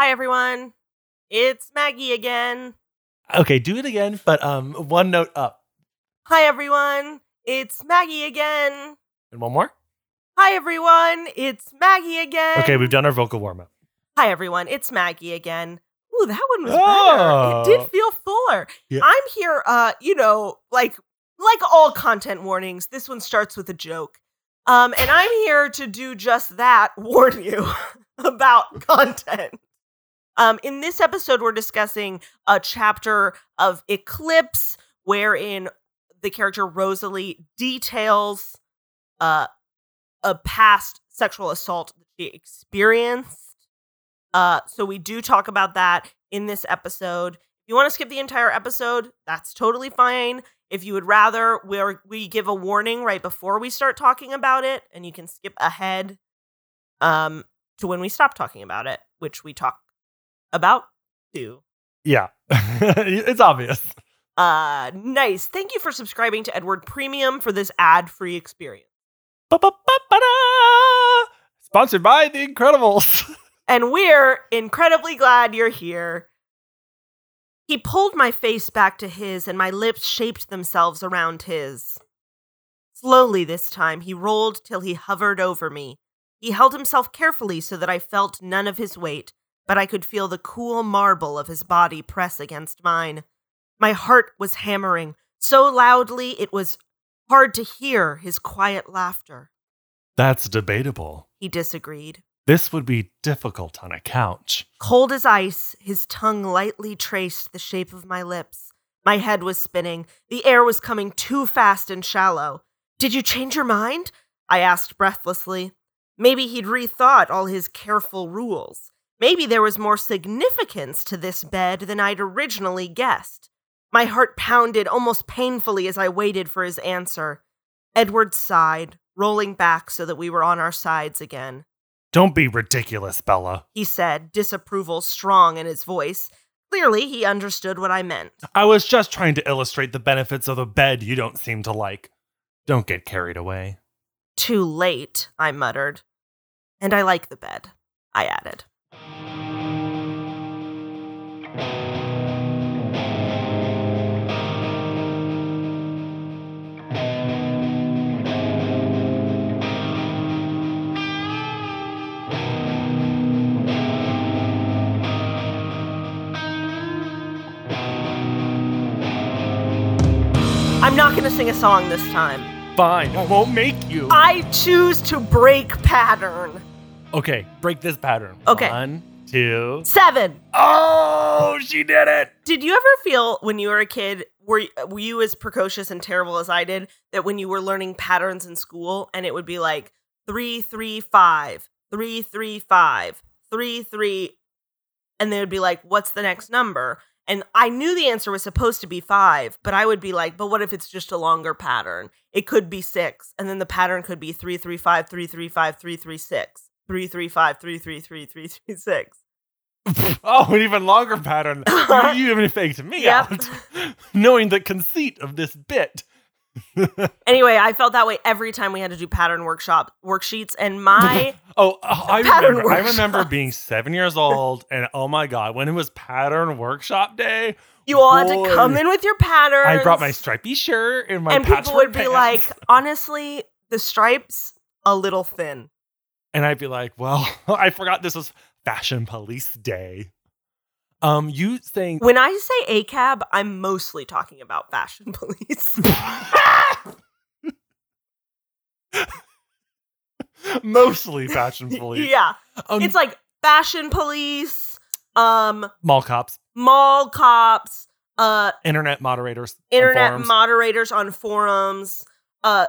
Hi everyone. It's Maggie again. Okay, do it again, but um, one note up. Hi everyone. It's Maggie again. And one more. Hi everyone. It's Maggie again. Okay, we've done our vocal warm up. Hi everyone. It's Maggie again. Ooh, that one was Oh. better. It did feel fuller. Yeah. I'm here uh, you know, like like all content warnings, this one starts with a joke. Um, and I'm here to do just that, warn you about content. Um, in this episode, we're discussing a chapter of Eclipse, wherein the character Rosalie details uh, a past sexual assault that she experienced. Uh, so we do talk about that in this episode. If you want to skip the entire episode, that's totally fine. If you would rather, we we give a warning right before we start talking about it, and you can skip ahead um, to when we stop talking about it, which we talk about too. Yeah, it's obvious. Uh, nice. Thank you for subscribing to Edward Premium for this ad-free experience. Ba-ba-ba-ba-da! Sponsored by The Incredibles. And we're incredibly glad you're here. He pulled my face back to his, and my lips shaped themselves around his. Slowly this time, he rolled till he hovered over me. He held himself carefully so that I felt none of his weight, but I could feel the cool marble of his body press against mine. My heart was hammering so loudly it was hard to hear his quiet laughter. That's debatable. He disagreed. This would be difficult on a couch. Cold as ice, his tongue lightly traced the shape of my lips. My head was spinning. The air was coming too fast and shallow. Did you change your mind? I asked breathlessly. Maybe he'd rethought all his careful rules. Maybe there was more significance to this bed than I'd originally guessed. My heart pounded almost painfully as I waited for his answer. Edward sighed, rolling back so that we were on our sides again Don't be ridiculous, Bella. he said, disapproval strong in his voice. Clearly, he understood what I meant. I was just trying to illustrate the benefits of a bed you don't seem to like. Don't get carried away. Too late, I muttered. And I like the bed, I added. I'm not to sing a song this time. Fine, I won't make you. I choose to break pattern. okay, break this pattern. Okay. One, two. Seven. Oh, she did it. Did you ever feel when you were a kid, were, were you as precocious and terrible as I did, that when you were learning patterns in school and it would be like three, three, five, three, three, five, three, three, and they would be like, what's the next number? And I knew the answer was supposed to be five, but I would be like, but what if it's just a longer pattern? It could be six, and then the pattern could be three, three, five, three, three, five, three, three, six, three, three, five, three, three, three, three, three, six. Oh, an even longer pattern. you, you even faked me Yep. out, knowing the conceit of this bit. Anyway, I felt that way every time we had to do pattern workshop worksheets, and my Oh, oh, I Pattern remember. I remember being seven years old, and oh my god, when it was pattern workshop day, you all had to come in with your patterns. I brought my stripy shirt and my and people would be pants. like, honestly, the stripes a little thin. and I'd be like, well, I forgot this was Fashion Police Day. Um, you saying When I say ACAB, I'm mostly talking about fashion police. mostly Fashion Police? yeah, Um, it's like fashion police, um, mall cops, mall cops, uh, internet moderators, internet forums. moderators on forums, uh,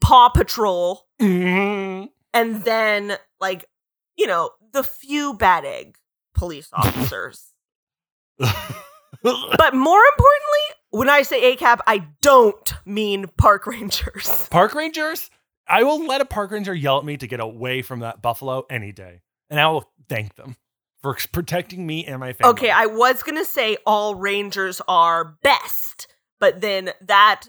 Paw Patrol, Mhm. and then like you know the few bad egg police officers. but more importantly, when I say ACAB, I don't mean park rangers. park rangers. I will let a park ranger yell at me to get away from that buffalo any day, and I will thank them for protecting me and my family. Okay, I was gonna say all rangers are best, but then that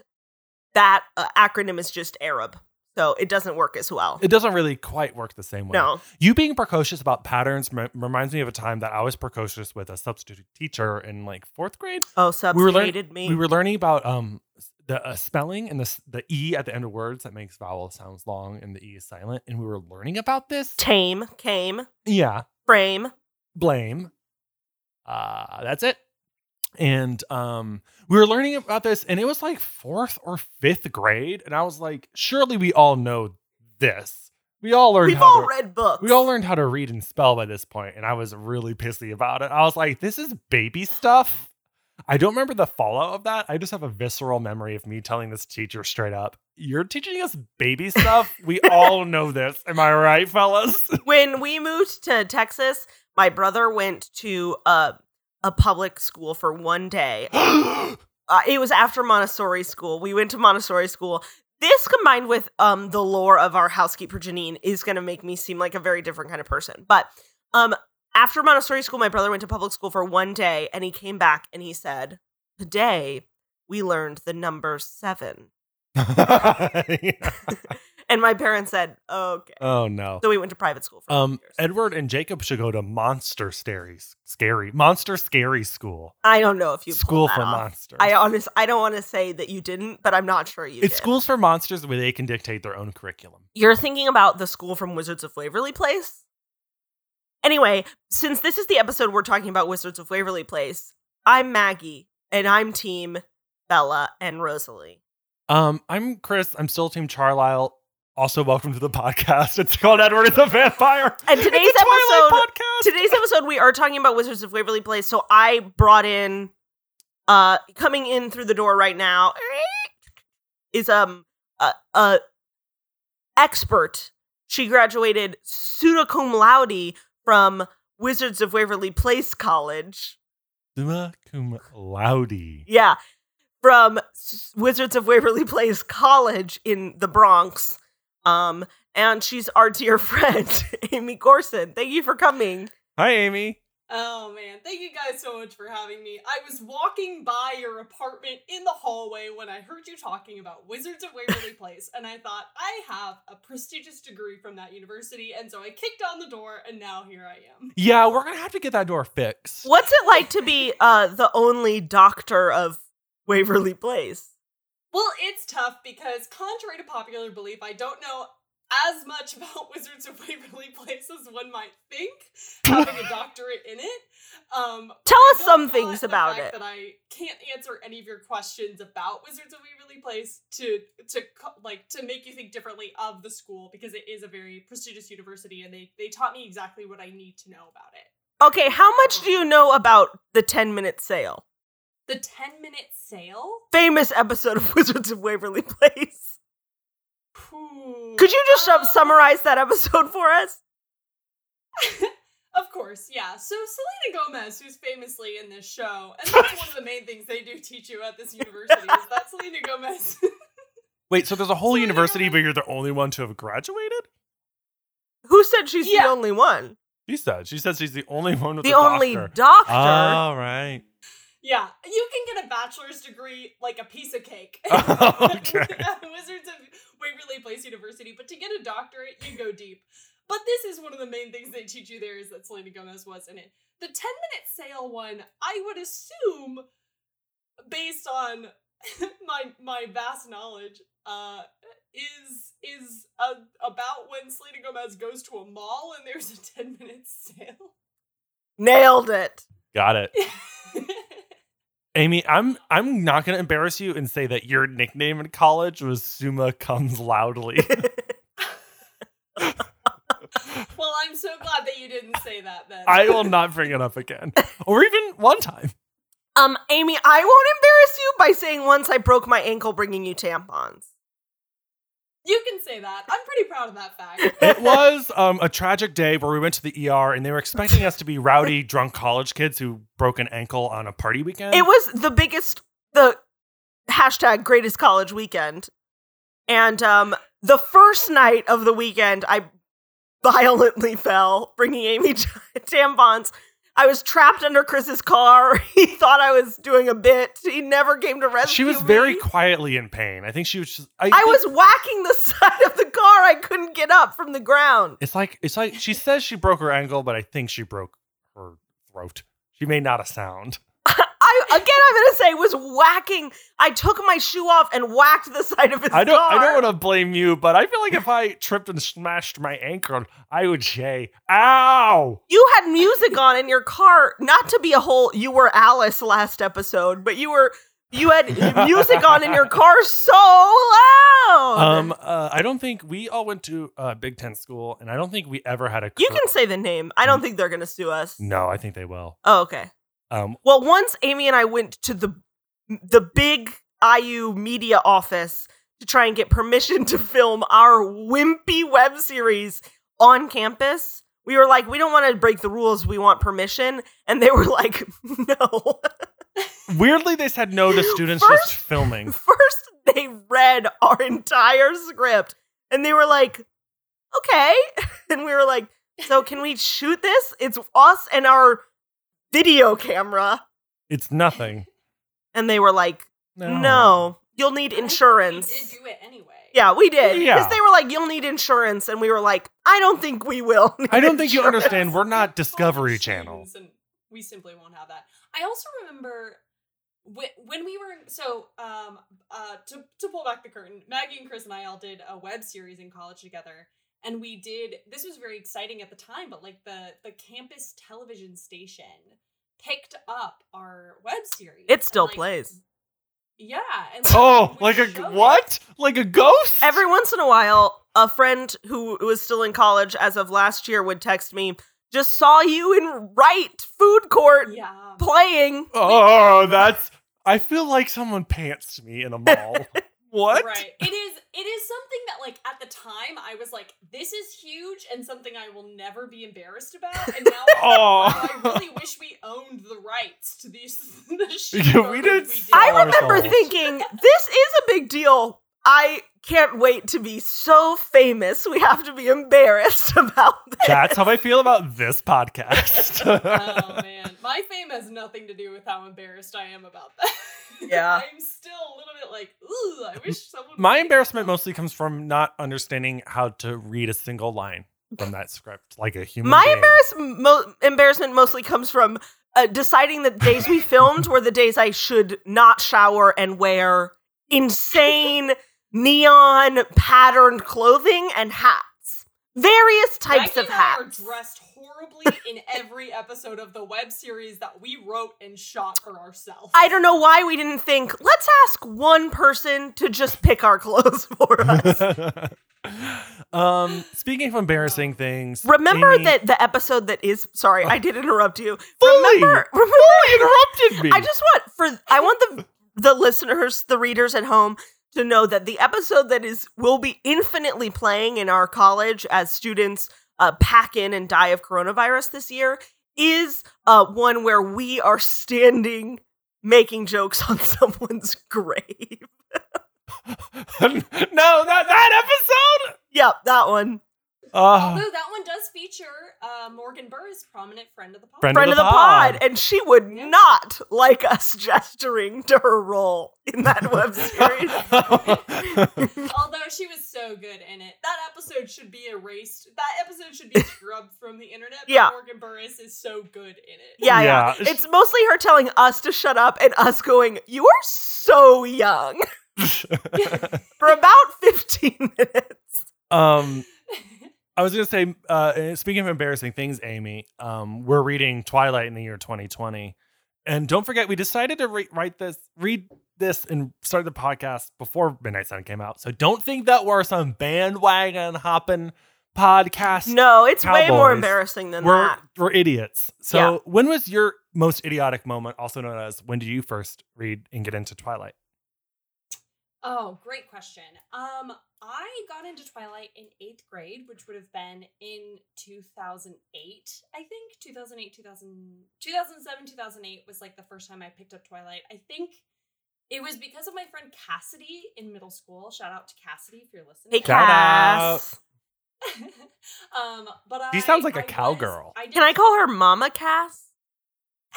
that uh, acronym is just Arab. So it doesn't work as well. It doesn't really quite work the same way. no. You being precocious about patterns m- reminds me of a time that I was precocious with a substitute teacher in like fourth grade. Oh, subs We were learn- hated me. We were learning about um the uh, spelling and the the e at the end of words that makes vowel sounds long and the e is silent, and we were learning about this. Tame, came, Yeah, frame. blame. Uh, that's it. And um, we were learning about this, and it was like fourth or fifth grade, and I was like, surely we all know this. We all learned We've all to, read books. we all learned how to read and spell by this point, and I was really pissy about it. I was like, this is baby stuff. I don't remember the fallout of that. I just have a visceral memory of me telling this teacher straight up, You're teaching us baby stuff? we all know this. Am I right, fellas? when we moved to Texas, my brother went to a a public school for one day. Uh, it was after Montessori school. We went to Montessori school. This combined with um the lore of our housekeeper Janine is going to make me seem like a very different kind of person. But um after Montessori school, my brother went to public school for one day, and he came back and he said, "Today we learned the number seven. Yeah. And my parents said, "Okay." Oh no. So we went to private school for Um, years. Edward and Jacob should go to Monster Scary, scary, Monster Scary School. I don't know if you School for off. monsters. I honest, I don't want to say that you didn't, but I'm not sure you it's did. schools for monsters where they can dictate their own curriculum. You're thinking about the school from Wizards of Waverly Place. Anyway, since this is the episode we're talking about Wizards of Waverly Place, I'm Maggie and I'm Team Bella and Rosalie. Um, I'm Chris. I'm still Team Charlisle. Also, welcome to the podcast. It's called Edward the Vampire. And today's It's a Twilight episode, today's episode, we are talking about Wizards of Waverly Place. So I brought in, uh, coming in through the door right now is um a, a expert. She graduated summa cum laude from Wizards of Waverly Place College. Summa cum laude. Yeah, from S- Wizards of Waverly Place College in the Bronx. Um, and she's our dear friend, Amy Gorson. Thank you for coming. Hi, Amy. Oh man, thank you guys so much for having me. I was walking by your apartment in the hallway when I heard you talking about Wizards of Waverly Place, and I thought, I have a prestigious degree from that university, and so I kicked on the door, and now here I am. Yeah, we're gonna have to get that door fixed. What's it like to be uh the only doctor of Waverly Place? Well, it's tough because, contrary to popular belief, I don't know as much about Wizards of Waverly Place as one might think, having a doctorate in it. Um, Tell us some things about it. That I can't answer any of your questions about Wizards of Waverly Place to to like to make you think differently of the school because it is a very prestigious university and they they taught me exactly what I need to know about it. Okay, how much do you know about the 10 minute sale? The ten minute sale. Famous episode of Wizards of Waverly Place. Phew. Could you just Um, uh, summarize that episode for us? Of course, yeah. So Selena Gomez, who's famously in this show, and that's one of the main things they do teach you at this university is that Selena Gomez. Wait, so there's a whole Selena university, Gomez- but you're the only one to have graduated? Who said she's the only one? She said. She said she's the only one with The a only doctor. doctor. All right. Yeah, you can get a bachelor's degree like a piece of cake. Okay. Wizards of Waverly Place University, but to get a doctorate, you go deep. But this is one of the main things they teach you there is that Selena Gomez was in it. The 10 minute sale one, I would assume, based on my my vast knowledge, uh, is is uh, about when Selena Gomez goes to a mall and there's a 10 minute sale. Nailed it. Got it. Amy, I'm I'm not gonna embarrass you and say that your nickname in college was Summa comes loudly. well, I'm so glad that you didn't say that then. I will not bring it up again. Or even one time. Um, Amy, I won't embarrass you by saying once I broke my ankle bringing you tampons. You can say that. I'm pretty proud of that fact. It was um, a tragic day where we went to the ER and they were expecting us to be rowdy, drunk college kids who broke an ankle on a party weekend. It was the biggest, the hashtag greatest college weekend. And um, the first night of the weekend, I violently fell, bringing Amy tampons. I was trapped under Chris's car. He thought I was doing a bit. He never came to rescue She was very quietly in pain. I think she was just. I, I think- was whacking the side of the car. I couldn't get up from the ground. It's like it's like she says she broke her ankle, but I think she broke her throat. She made not a sound. Again, I'm gonna say was whacking. I took my shoe off and whacked the side of his I don't. I don't want to blame you, but I feel like if I tripped and smashed my ankle, I would say, "Ow!" You had music on in your car, not to be a whole. You were Alice last episode, but you were. You had music on in your car so loud. Um, uh, I don't think we all went to uh, Big Ten school, and I don't think we ever had a. you can say the name. I don't think they're gonna sue us. No, I think they will. Oh, okay. Um, Well, once Amy and I went to the the big IU media office to try and get permission to film our wimpy web series on campus. We were like, we don't want to break the rules. We want permission. And they were like, no. weirdly, they said no to students First- just filming. First, they read our entire script and they were like, okay. And we were like, so can we shoot this? It's us and our video camera. It's nothing. And they were like, No. no, you'll need insurance. We did do it anyway. Yeah, we did. Because Yeah. they were like, you'll need insurance. And we were like, I don't think we will. need I don't think you understand. We're not Discovery Channel. And we simply won't have that. I also remember when, when we were so um uh to to pull back the curtain, Maggie and Chris and I all did a web series in college together. And we did this was very exciting at the time, but like the the campus television station picked up our web series. It and, still like, plays. Yeah. And Oh, like a show it. what? Like a ghost? Every once in a while, a friend who was still in college as of last year would text me, just saw you in right food court Yeah. playing. Oh, that's. I feel like someone pantsed me in a mall. what? Right. It is it is something that like at the time I was like, this is huge and something I will never be embarrassed about. And now Oh. I really wish we owned the rights to these the shit Yeah, we photos did I remember thinking, this is a big deal. I can't wait to be so famous. We have to be embarrassed about this. That's how I feel about this podcast. Oh man. My fame has nothing to do with how embarrassed I am about that. Yeah. I'm still a little bit like, ooh, I wish someone would My embarrassment some." mostly comes from not understanding how to read a single line from that script, like a human. My being. embarrassment, mo- embarrassment mostly comes from uh, deciding that the days we filmed were the days I should not shower and wear insane neon patterned clothing and hats. Various types Maggie of and I are hats. dressed horribly in every episode of the web series that we wrote and shot for ourselves. I don't know why we didn't think, let's ask one person to just pick our clothes for us. um, speaking of embarrassing things, Remember Amy that the episode that is sorry, I did interrupt you. Fully, Remember, remember fully interrupted me. I just want for I want the the listeners, the readers at home to know that the episode that is will be infinitely playing in our college as students uh, pack in and die of coronavirus this year is uh, one where we are standing making jokes on someone's grave. no, that that episode. Yep, that one. Uh, Although that one does feature uh, Morgan Burrs, prominent friend of the podcast. Friend Friend of the pod. pod. and she would Yeah. not like us gesturing to her role in that web series. Although she was so good in it. That episode should be erased. That episode should be scrubbed from the internet. but Yeah. Morgan Burris is so good in it. Yeah, yeah, Yeah. It's mostly her telling us to shut up and us going, You are so young for about 15 minutes. um, I was gonna say, uh, speaking of embarrassing things, Amy, um, we're reading Twilight in the year 2020, and don't forget, we decided to re- write this, read this, and start the podcast before Midnight Sun came out. So don't think that we're some bandwagon hopping podcast. No, it's way more embarrassing than we're that. we're idiots. So Yeah. when was your most idiotic moment, also known as when did you first read and get into Twilight? Oh, great question. Um, I got into Twilight in eighth grade, which would have been in 2008, I think. 2008, 2000, 2007, 2008 was like the first time I picked up Twilight. I think it was because of my friend Cassidy in middle school. Shout out to Cassidy if you're listening. Hey, Cass. um, but She I- sounds like a I was- cowgirl. I Can I call her Mama Cass?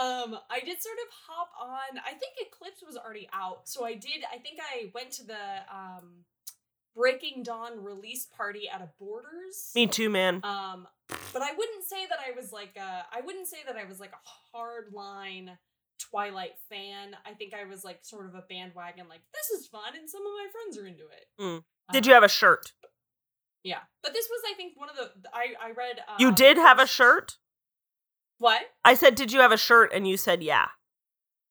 um, I did sort of hop on. I think Eclipse was already out, so I did. I think I went to the um, Breaking Dawn release party at a Borders. Me too, man. Um, but I wouldn't say that I was like a. I wouldn't say that I was like a hard line Twilight fan. I think I was like sort of a bandwagon. Like this is fun, and some of my friends are into it. Mm. Did you have a shirt? Yeah, but this was, I think, one of the. I I read. Um, You did have a shirt? What? I said, Did you have a shirt? And you said, Yeah.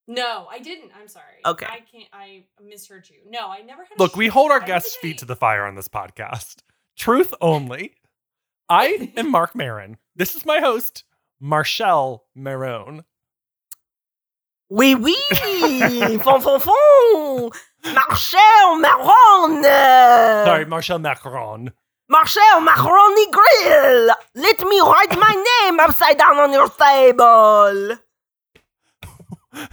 No, I didn't. I'm sorry. Okay. I can't. I misheard you. No, I never had. a Look, we hold our I guests' feet I- to the fire on this podcast. Truth only. I am Marc Maron. This is my host, Marshall Marone. Oui, oui! fon, fon, fon! Marcel Marron! Sorry, Marshall Macron. Marcel Macaroni Grill! Let me write my name upside down on your table!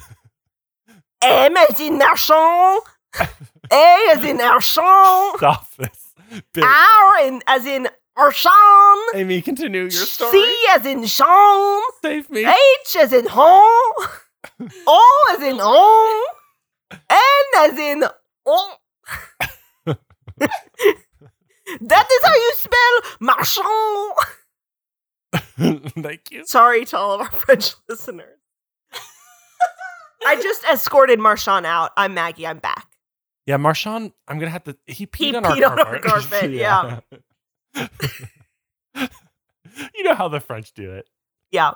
M as in Marchand. A as in Archand. Stop this. bit. R in, as in Archand. Amy, continue your story. C as in Sean. Save me. H as in hon. O as in on. N as in on. that is how you spell marchand. Thank you. Sorry to all of our French listeners. I just escorted Marchand out. I'm Maggie. I'm back. Yeah, Marshawn, I'm gonna have to. He peed, He on, peed our on our carpet. carpet, yeah. you know how the French do it. Yeah.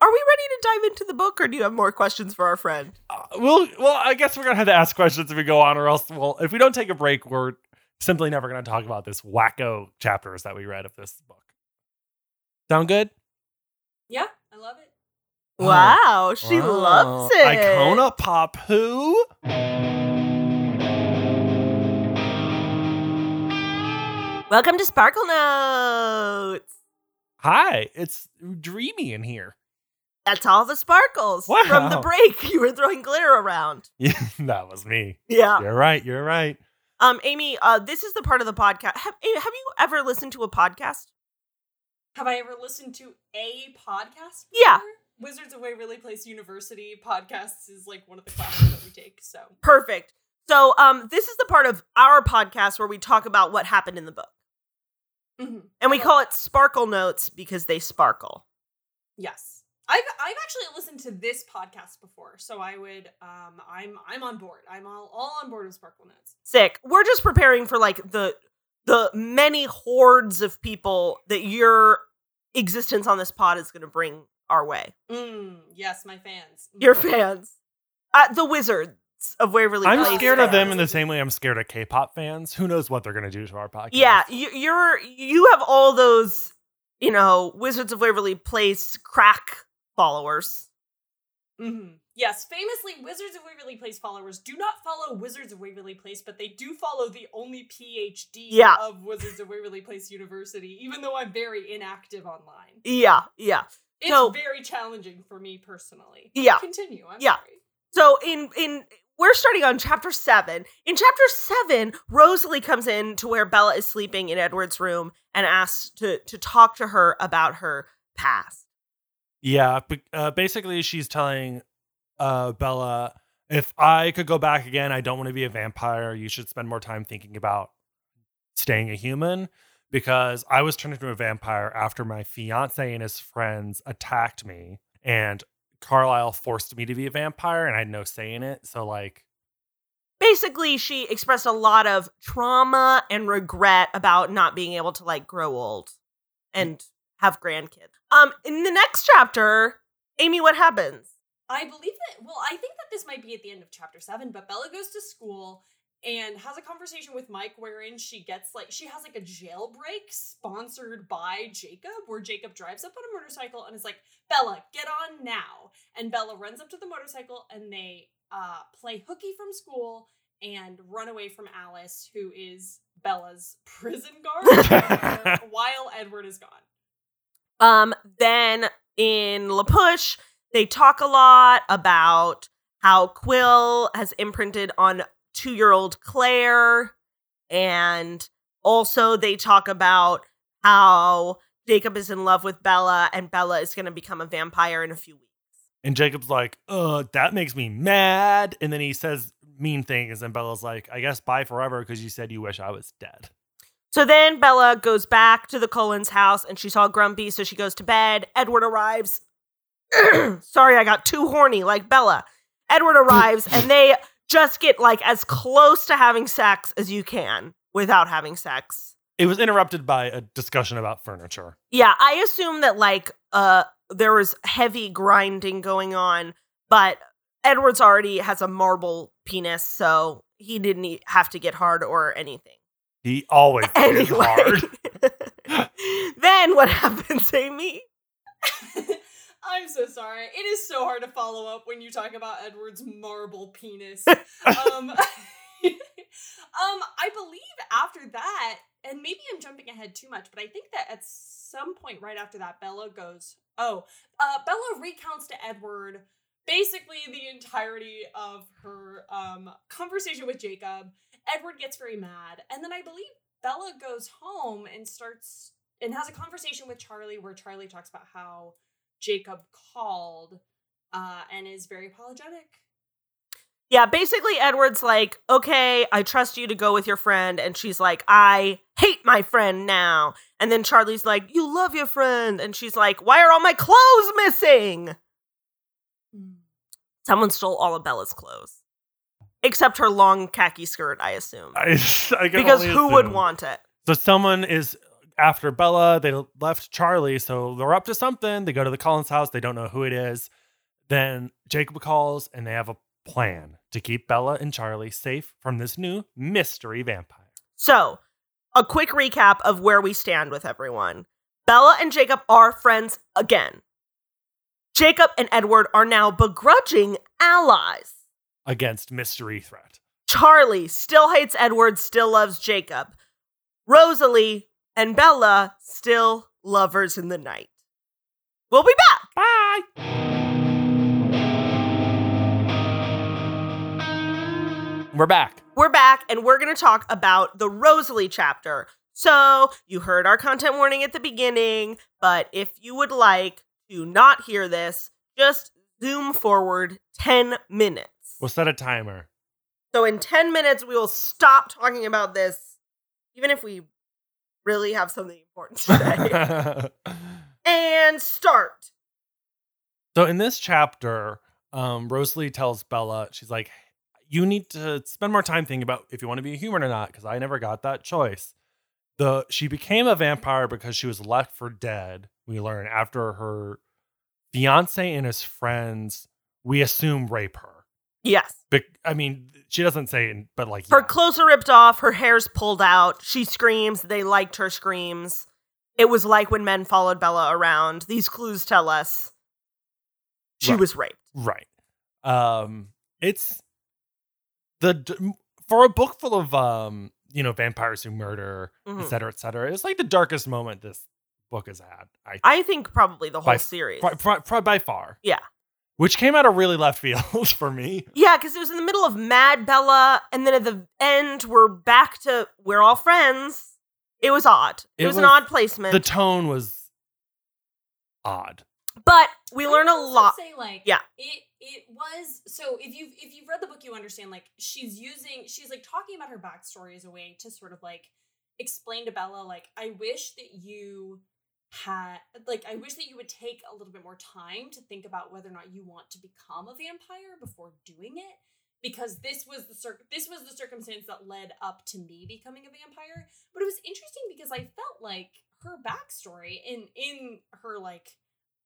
Are we ready to dive into the book, or do you have more questions for our friend? Uh, well, well, I guess we're gonna have to ask questions if we go on, or else, well, if we don't take a break, we're simply never gonna talk about this wacko chapters that we read of this book. Sound good? Yeah, I love it. Oh. Wow, she Wow. loves oh, it. Icona Pop Who? Welcome to Sparkle Notes. Hi, it's dreamy in here. That's all the sparkles from the break. You were throwing glitter around. Yeah, that was me. Yeah. You're right. You're right. Um, Amy, uh, this is the part of the podcast. Have, have you ever listened to a podcast? Have I ever listened to a podcast? Yeah. Wizards of Waverly Place University podcasts is like one of the classes that we take. So Perfect. So, um, this is the part of our podcast where we talk about what happened in the book, Mhm. and we call it Sparkle Notes because they sparkle. yes, I've I've actually listened to this podcast before, so I would um I'm I'm on board. I'm all all on board with Sparkle Notes. Sick. We're just preparing for like the the many hordes of people that your existence on this pod is going to bring our way. Mm, yes, my fans. Mm. Your fans, uh, the wizards of Waverly I'm Place. scared of them in the same way I'm scared of K-pop fans. Who knows what they're gonna do to our podcast? Yeah, you, you're you have all those, you know, Wizards of Waverly Place crack followers. Mhm. Yes, famously, Wizards of Waverly Place followers do not follow Wizards of Waverly Place, but they do follow the only PhD Yeah. of Wizards of Waverly Place University, even though I'm very inactive online. Yeah, yeah. It's So- very challenging for me personally. Yeah. Continue. I'm Yeah. sorry. So in in we're starting on chapter seven. In chapter seven, Rosalie comes in to where Bella is sleeping in Edward's room and asks to to talk to her about her past. Yeah, but, uh, basically she's telling uh, Bella, if I could go back again, I don't want to be a vampire. You should spend more time thinking about staying a human because I was turned into a vampire after my fiance and his friends attacked me and Carlisle forced me to be a vampire and I had no say in it. So like Basically, she expressed a lot of trauma and regret about not being able to like grow old and have grandkids. Um, in the next chapter, Amy, what happens? I believe that, well, I think that this might be at the end of chapter seven, but Bella goes to school and has a conversation with Mike wherein she gets like, she has like a jailbreak sponsored by Jacob, where Jacob drives up on a motorcycle and is like, Bella, get on now. And Bella runs up to the motorcycle and they uh, play hooky from school and run away from Alice, who is Bella's prison guard, while Edward is gone. Um, then in La Push, they talk a lot about how Quill has imprinted on two year old Claire. And also, they talk about how Jacob is in love with Bella and Bella is going to become a vampire in a few weeks. And Jacob's like, uh, that makes me mad. And then he says mean things. And Bella's like, I guess bye forever because you said you wish I was dead. So then Bella goes back to the Cullens house and she's all grumpy, so she goes to bed. Edward arrives. Sorry, I got too horny like Bella. Edward arrives and they just get like as close to having sex as you can without having sex. It was interrupted by a discussion about furniture. Yeah, I assume that like uh there was heavy grinding going on, but Edward's already has a marble penis, so he didn't have to get hard or anything. He always is Anyway. hard. then what happens, Amy? I'm so sorry. It is so hard to follow up when you talk about Edward's marble penis. um, um, I believe after that, and maybe I'm jumping ahead too much, but I think that at some point right after that, Bella goes, "Oh, uh, Bella recounts to Edward basically the entirety of her um conversation with Jacob. Edward gets very mad, and then I believe Bella goes home and starts and has a conversation with Charlie where Charlie talks about how Jacob called uh, and is very apologetic. Yeah, basically, Edward's like, okay, I trust you to go with your friend. And she's like, I hate my friend now. And then Charlie's like, you love your friend. And she's like, why are all my clothes missing? Someone stole all of Bella's clothes. Except her long khaki skirt, I assume. I, I Because who would want it? So someone is after Bella. They left Charlie, so they're up to something. They go to the Cullens house. They don't know who it is. Then Jacob calls, and they have a plan to keep Bella and Charlie safe from this new mystery vampire. So, a quick recap of where we stand with everyone. Bella and Jacob are friends again. Jacob and Edward are now begrudging allies. Against mystery threat. Charlie still hates Edward, still loves Jacob. Rosalie and Bella still lovers in the night. We'll be back. Bye. We're back. We're back and we're going to talk about the Rosalie chapter. So, you heard our content warning at the beginning, but if you would like to not hear this, just zoom forward 10 minutes. We'll set a timer. So, in 10 minutes, we will stop talking about this, even if we really have something important to say. and start. So in this chapter, um, Rosalie tells Bella, she's like, you need to spend more time thinking about if you want to be a human or not, because I never got that choice. The she became a vampire because she was left for dead, we learn, after her fiance and his friends, we assume rape her. Yes. Bec- I mean, she doesn't say it, but like Her yeah. clothes are ripped off, her hair's pulled out. She screams. They liked her screams. It was like when men followed Bella around. These clues tell us she Right. was raped. Right. Um it's the d- for a book full of um you know vampires who murder, Mhm. et cetera, et cetera. It's like the darkest moment this book has had. I, I think probably the whole By- series. pri- pri- by far. Yeah. Which came out of really left field for me. Yeah, because it was in the middle of Mad Bella, and then at the end, we're back to we're all friends. It was odd. It, It was, an odd placement, The tone was odd. but we I learn a lot. Say like Yeah. it it was so if you have if you've read the book you understand like she's using she's like talking about her backstory as a way to sort of like explain to Bella like I wish that you had like I wish that you would take a little bit more time to think about whether or not you want to become a vampire before doing it because this was the cir- this was the circumstance that led up to me becoming a vampire but it was interesting because I felt like her backstory in in her like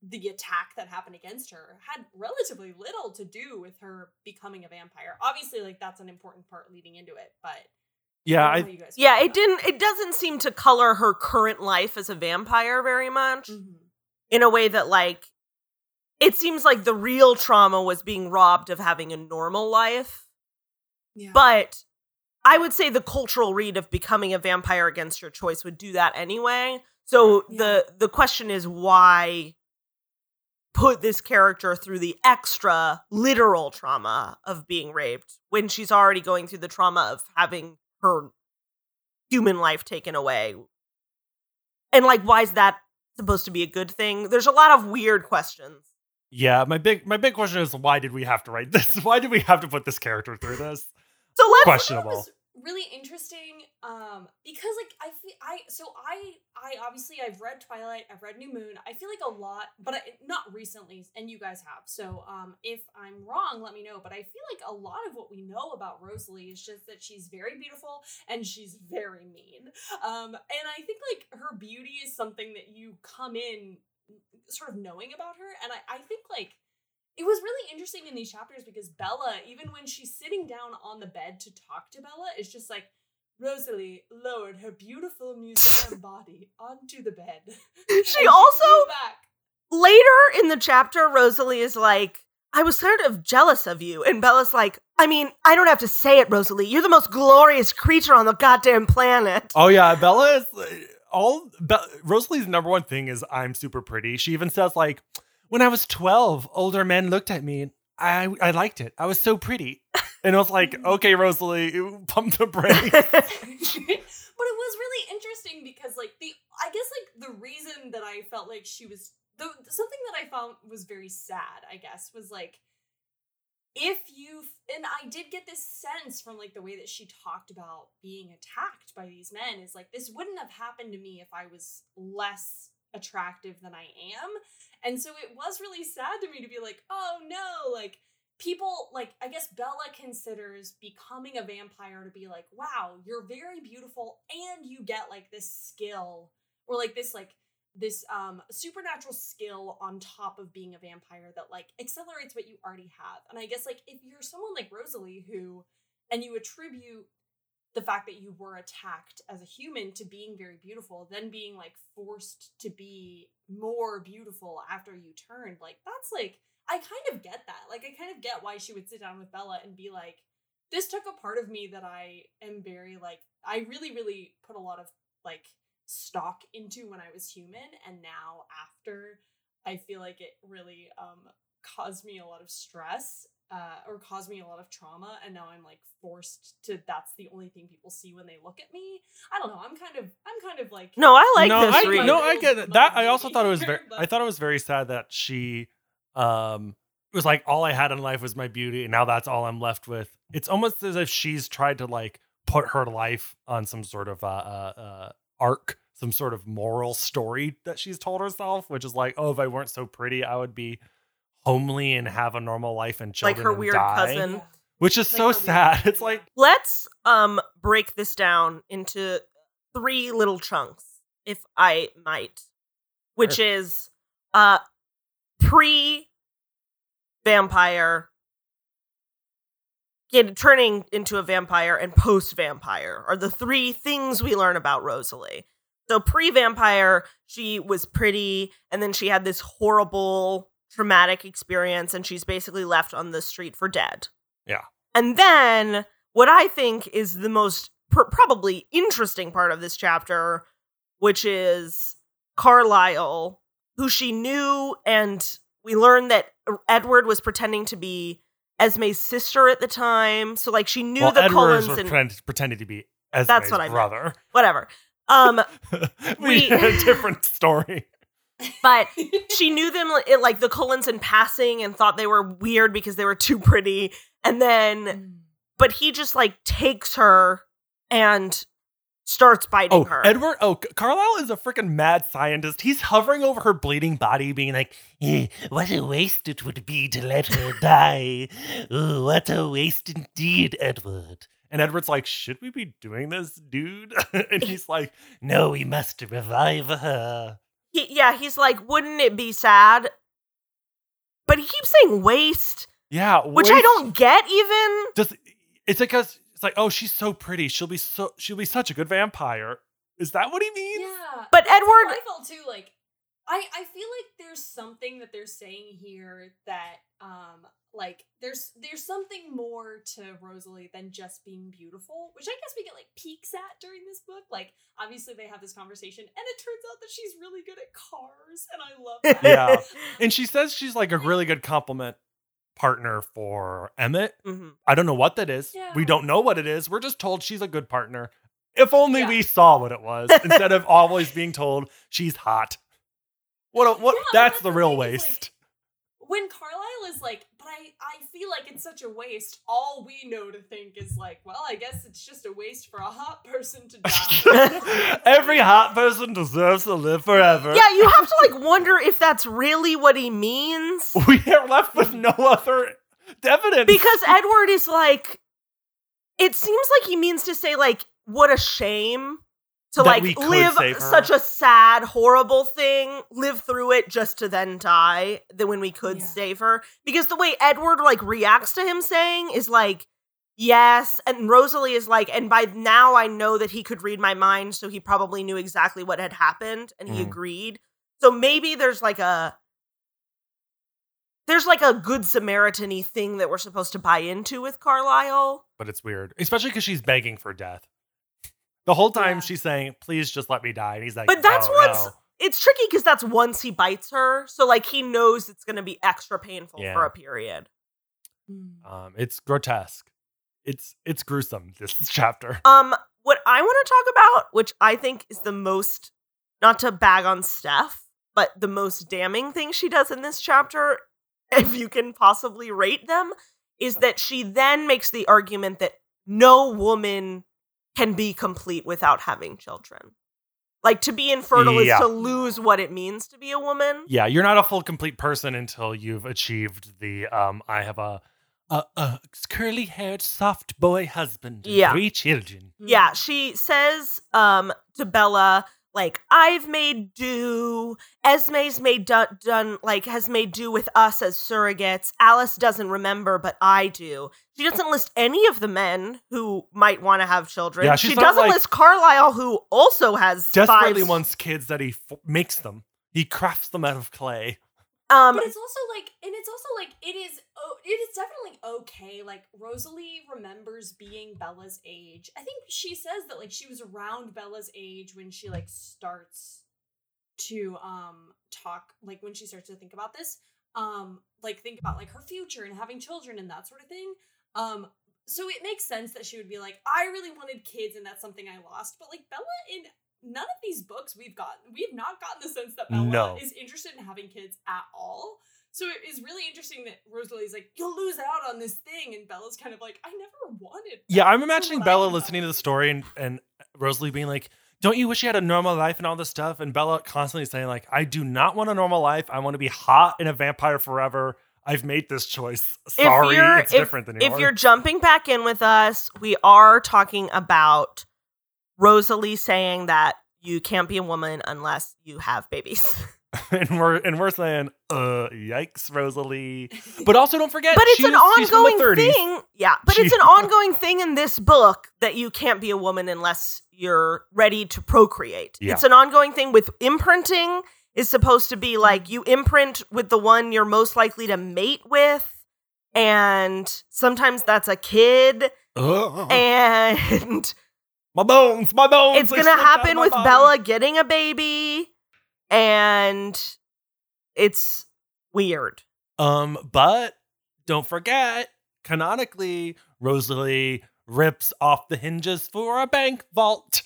the attack that happened against her had relatively little to do with her becoming a vampire. Obviously, like that's an important part leading into it, but Yeah, I I how you guys feel Yeah, it didn't. It doesn't seem to color her current life as a vampire very much. that. Mhm. In a way that, like, it seems like the real trauma was being robbed of having a normal life. Yeah. But I would say the cultural read of becoming a vampire against your choice would do that anyway. So Yeah. the the question is why put this character through the extra literal trauma of being raped when she's already going through the trauma of having her human life taken away. And like why is that supposed to be a good thing? There's a lot of weird questions. Yeah, my big my big question is why did we have to write this? Why did we have to put this character through this? So let's Questionable. was really interesting um because like i feel i so i i obviously i've read twilight i've read new moon. I feel like a lot but I, not recently and you guys have. So um if i'm wrong let me know. But i feel like a lot of what we know about rosalie is just that she's very beautiful and she's very mean. Um and i think like her beauty is something that you come in sort of knowing about her. And i i think like it was really interesting in these chapters because Bella, even when she's sitting down on the bed to talk to Bella, is just like, Rosalie lowered her beautiful museum body onto the bed. She also- flew back. later in the chapter, Rosalie is like, I was sort of jealous of you. And Bella's like, I mean, I don't have to say it, Rosalie. You're the most glorious creature on the goddamn planet. Oh yeah, Bella is uh, all Be- Rosalie's number one thing is I'm super pretty. She even says like, when I was 12, older men looked at me and I I liked it. I was so pretty. And I was like, okay, Rosalie, you pump the brakes. but it was really interesting because like the I guess like the reason that I felt like she was the something that I found was very sad, I guess, was like if you and I did get this sense from like the way that she talked about being attacked by these men is like this wouldn't have happened to me if I was less attractive than I am. And so it was really sad to me to be like, "Oh no, like people like I guess Bella considers becoming a vampire to be like, wow, you're very beautiful and you get like this skill or like this like this um supernatural skill on top of being a vampire that like accelerates what you already have. And I guess like if you're someone like Rosalie who and you attribute the fact that you were attacked as a human to being very beautiful, then being like forced to be more beautiful after you turned, like that's like I kind of get that. Like I kind of get why she would sit down with Bella and be like, this took a part of me that I am very like I really, really put a lot of like stock into when I was human and now after I feel like it really um caused me a lot of stress uh, or caused me a lot of trauma and now i'm like forced to that's the only thing people see when they look at me i don't know i'm kind of i'm kind of like No, I like no, this I, read. no, I get it. That I also thought it was very. but- I thought it was very sad that she, um, it was like all I had in life was my beauty, and now that's all I'm left with. It's almost as if she's tried to like put her life on some sort of uh, uh, uh arc, some sort of moral story that she's told herself, which is like, oh, if I weren't so pretty, I would be homely and have a normal life and Like children her and weird die, cousin. Which is Like so her weird sad. It's like Let's um break this down into three little chunks, if I might, which is uh pre vampire get turning into a vampire and post vampire are the three things we learn about Rosalie. So pre vampire, she was pretty, and then she had this horrible traumatic experience, and she's basically left on the street for dead. Yeah. And then what I think is the most pr- probably interesting part of this chapter, which is Carlisle, who she knew, and we learned that Edward was pretending to be Esme's sister at the time. So like she knew well, the Edwards Cullens and pretend, pretending to be Esme's That's what I meant. brother. whatever. Um, we We- different story. But she knew them li- like the Cullens in passing and thought they were weird because they were too pretty. And then, but he just like takes her and starts biting Oh, her. Edward. Oh, C- Carlisle is a freaking mad scientist. He's hovering over her bleeding body, being like, Eh, what a waste it would be to let her die. Oh, what a waste indeed, Edward. and Edward's like, should we be doing this, dude? and he's like, No, we must revive her. He, yeah, he's like, wouldn't it be sad? But he keeps saying waste, yeah, which I don't get even. Does it's because it's like, oh, she's so pretty. She'll be so she'll be such a good vampire. Is that what he means? Yeah. But Edward- I felt too. Like, I I feel like there's something that they're saying here that um like there's there's something more to Rosalie than just being beautiful, which I guess we get like peeks at during this book. Like, obviously they have this conversation, and it turns out that she's really good at cars, and I love that. Yeah. And she says she's like a really good compliment partner for Emmett. Mhm. I don't know what that is. Yeah. We don't know what it is. We're just told she's a good partner. If only Yeah. we saw what it was instead of always being told she's hot. What? A, what? Yeah, that's that's the the real thing is, like, waste. when Carlisle is like, but I, I feel like it's such a waste. All we know to think is like, well, I guess it's just a waste for a hot person to die. Every hot person deserves to live forever. Yeah, you have to like wonder if that's really what he means. We are left with no other evidence. Because Edward is like, it seems like he means to say, like, what a shame to That we like could live save her. such a sad, horrible thing, live through it just to then die. That when we could Yeah. save her, because the way Edward like reacts to him saying is like, yes, and Rosalie is like, and by now I know that he could read my mind, so he probably knew exactly what had happened, and he Mhm. agreed. So maybe there's like a there's like a good Samaritan-y thing that we're supposed to buy into with Carlisle. but it's weird, especially because she's begging for death. The whole time Yeah. she's saying, "Please just let me die," and he's like, But that's "No, once no." it's tricky because that's once he bites her. So like he knows it's gonna be extra painful Yeah. for a period. Um, it's grotesque. It's it's gruesome. This chapter. Um, what I want to talk about, which I think is the most not to bag on Steph, but the most damning thing she does in this chapter, if you can possibly rate them, is that she then makes the argument that no woman can be complete without having children. Like to be infertile Yeah. is to lose what it means to be a woman. Yeah, you're not a full complete person until you've achieved the um. I have a a, a curly haired soft boy husband. and Yeah. three children. Yeah, she says um to Bella like I've made do. Esme's made done, done like has made do with us as surrogates. Alice doesn't remember, but I do. She doesn't list any of the men who might want to have children. Yeah, she doesn't like- list Carlisle, who also has Desperately five- wants kids that he f- makes them. He crafts them out of clay. Um, but it's also like, and it's also like, it is, oh, it is definitely okay. Like Rosalie remembers being Bella's age. I think she says that like she was around Bella's age when she like starts to um talk, like when she starts to think about this, um, like think about like her future and having children and that sort of thing. Um, so it makes sense that she would be like, I really wanted kids and that's something I lost. But like Bella in none of these books we've gotten, we have not gotten the sense that Bella No. is interested in having kids at all. So it is really interesting that Rosalie's like, you'll lose out on this thing, and Bella's kind of like, I never wanted. Yeah, I'm imagining Bella listening to the story and, and Rosalie being like, Don't you wish you had a normal life and all this stuff? And Bella constantly saying, like, I do not want a normal life. I want to be hot and a vampire forever. I've made this choice. Sorry, it's if- different than if you're jumping back in with us, we are talking about Rosalie saying that you can't be a woman unless you have babies. and we're and we're saying, uh, yikes, Rosalie. But also don't forget, but it's an she's from the ongoing thing. Yeah, but She- it's an ongoing thing in this book that you can't be a woman unless you're ready to procreate. Yeah. It's an ongoing thing with imprinting is supposed to be like you imprint with the one you're most likely to mate with and sometimes that's a kid Ugh. and my bones, my bones. it's gonna slipped out of happen with body. Bella getting a baby and it's weird. Um, but don't forget, canonically, Rosalie rips off the hinges for a bank vault.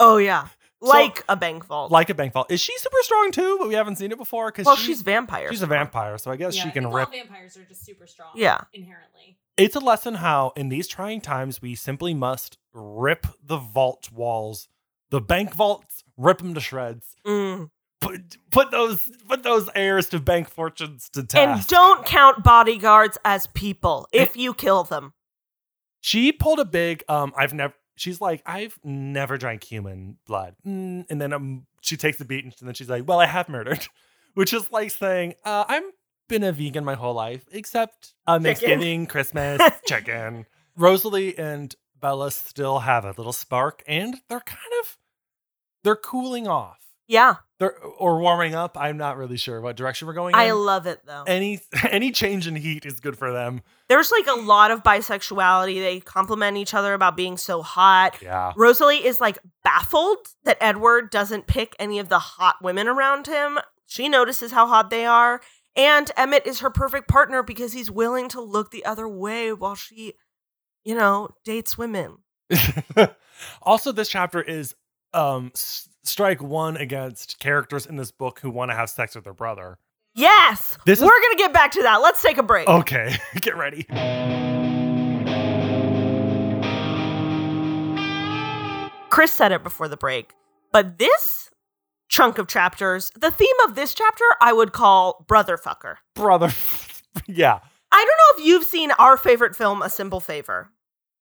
Oh yeah. Like a bank vault. Like a bank vault. Is she super strong too? But we haven't seen it before because well, she's vampire. she's a vampire, so I guess Yeah, she can rip. All vampires are just super strong. Yeah. inherently. It's a lesson how in these trying times we simply must rip the vault walls, the bank vaults, rip them to shreds. Mm. Put put those put those heirs to bank fortunes to And don't count bodyguards as people if you kill them. she pulled a big um i've never she's like i've never drank human blood Mm, and then um she takes the beat and then she's like well i have murdered which is like saying uh i've been a vegan my whole life except on thanksgiving christmas chicken rosalie and bella still have a little spark and they're kind of they're cooling off Yeah, they're or warming up i'm not really sure what direction we're going I in. love it though. any any change in heat is good for them There's like a lot of bisexuality. They compliment each other about being so hot. yeah Rosalie is like baffled that Edward doesn't pick any of the hot women around him. She notices how hot they are. And Emmett is her perfect partner because he's willing to look the other way while she, you know, dates women. also, this chapter is um s- strike one against characters in this book who want to have sex with their brother. Yes. This We're going to get back to that. Let's take a break. Okay, get ready. Chris said it before the break, but this chunk of chapters, the theme of this chapter, I would call brother fucker. Brother. yeah. I don't know if you've seen our favorite film, A Simple Favor,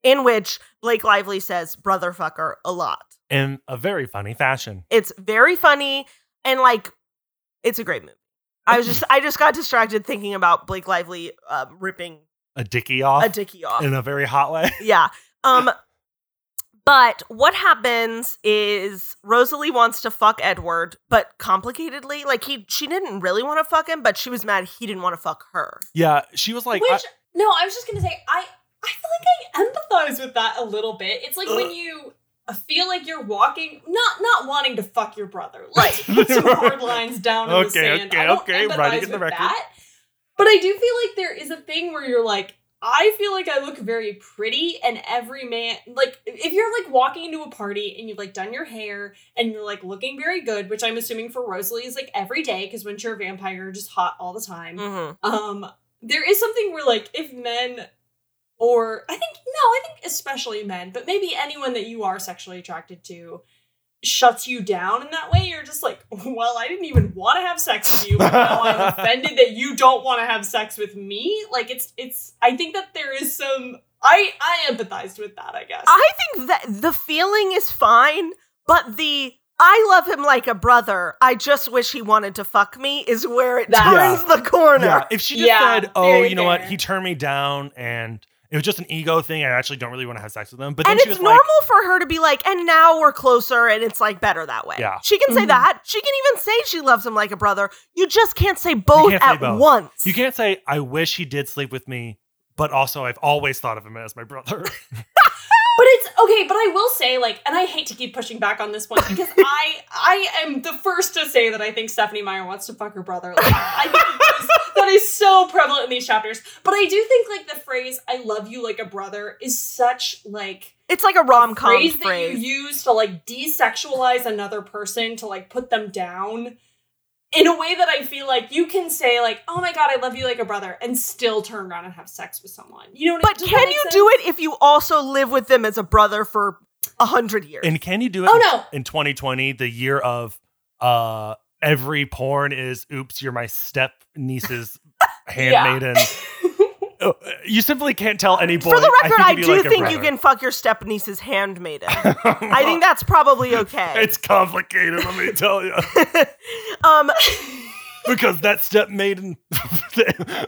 in which Blake Lively says brother fucker a lot. In a very funny fashion. It's very funny and like it's a great movie. I was just I just got distracted thinking about Blake Lively uh, ripping A dicky off a dicky off. in a very hot way. yeah. Um but what happens is Rosalie wants to fuck Edward, but complicatedly. Like he she didn't really want to fuck him, but she was mad he didn't want to fuck her. Yeah, she was like, Which I- no, I was just gonna say I I feel like I empathize with that a little bit. It's like when you feel like you're walking, not not wanting to fuck your brother. Right. Let's put some hard lines down in the Okay, sand. okay, I don't okay, empathize writing in the record. that. But I do feel like there is a thing where you're like, I feel like I look very pretty, and every man, like, if you're like walking into a party and you've like done your hair and you're like looking very good, which I'm assuming for Rosalie is like every day because when you're a vampire, you're just hot all the time Mm-hmm. um there is something where like if men or i think no i think especially men but maybe anyone that you are sexually attracted to shuts you down in that way you're just like well i didn't even want to have sex with you but now i'm offended that you don't want to have sex with me like it's it's i think that there is some i i empathized with that i guess I think that the feeling is fine, but the I love him like a brother. I just wish he wanted to fuck me is where it That- turns the corner. yeah, if she just Yeah, said, "Oh, you know what? He turned me down, and it was just an ego thing. I actually don't really want to have sex with him." But then and she it's was normal like, for her to be like, and now we're closer, and it's like better that way. Yeah. She can say Mhm. that. She can even say she loves him like a brother. You just can't say both can't say at both. once. "You can't say I wish he did sleep with me, but also I've always thought of him as my brother." But it's okay, but I will say, like, and I hate to keep pushing back on this point because I I am the first to say that I think Stephanie Meyer wants to fuck her brother. Like, I think that is, that is so prevalent in these chapters. But I do think like the phrase "I love you like a brother" is such like It's like a rom com phrase, phrase. that you use to like desexualize another person to like put them down in a way that I feel like you can say like, "Oh my god, I love you like a brother," and still turn around and have sex with someone. You know what? but does that can you sense? do it if you also live with them as a brother for a hundred years? and can you do it? Oh no, in 2020, the year of uh every porn is "Oops, you're my step niece's handmaiden." Oh, You simply can't tell any boy. for the record, I, think do like think you can fuck your step niece's handmaiden. I think that's probably okay. it's complicated. Let me tell you. um, because that step maiden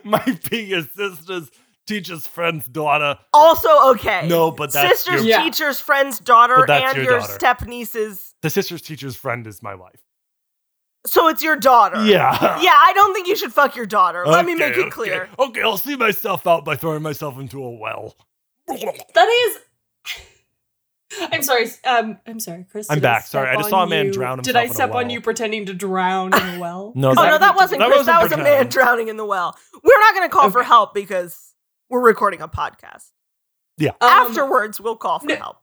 might be your sister's teacher's friend's daughter. also okay. No, but that's sister's your, Yeah. teacher's friend's daughter and your your, step niece's. the sister's teacher's friend is my wife. So it's your daughter. Yeah. Yeah, I don't think you should fuck your daughter. Let me make it clear. Okay, I'll see myself out by throwing myself into a well. That is. I'm sorry. Um, I'm sorry, Chris. I'm did I back. Sorry, I just on saw a man you- drown Did I himself in a step on well. you pretending to drown in a well? No, Oh that- no, that wasn't that Chris. wasn't that was a man drowning in the well. We're not going to call for Okay. help because we're recording a podcast. Um, Afterwards, we'll call for no- help.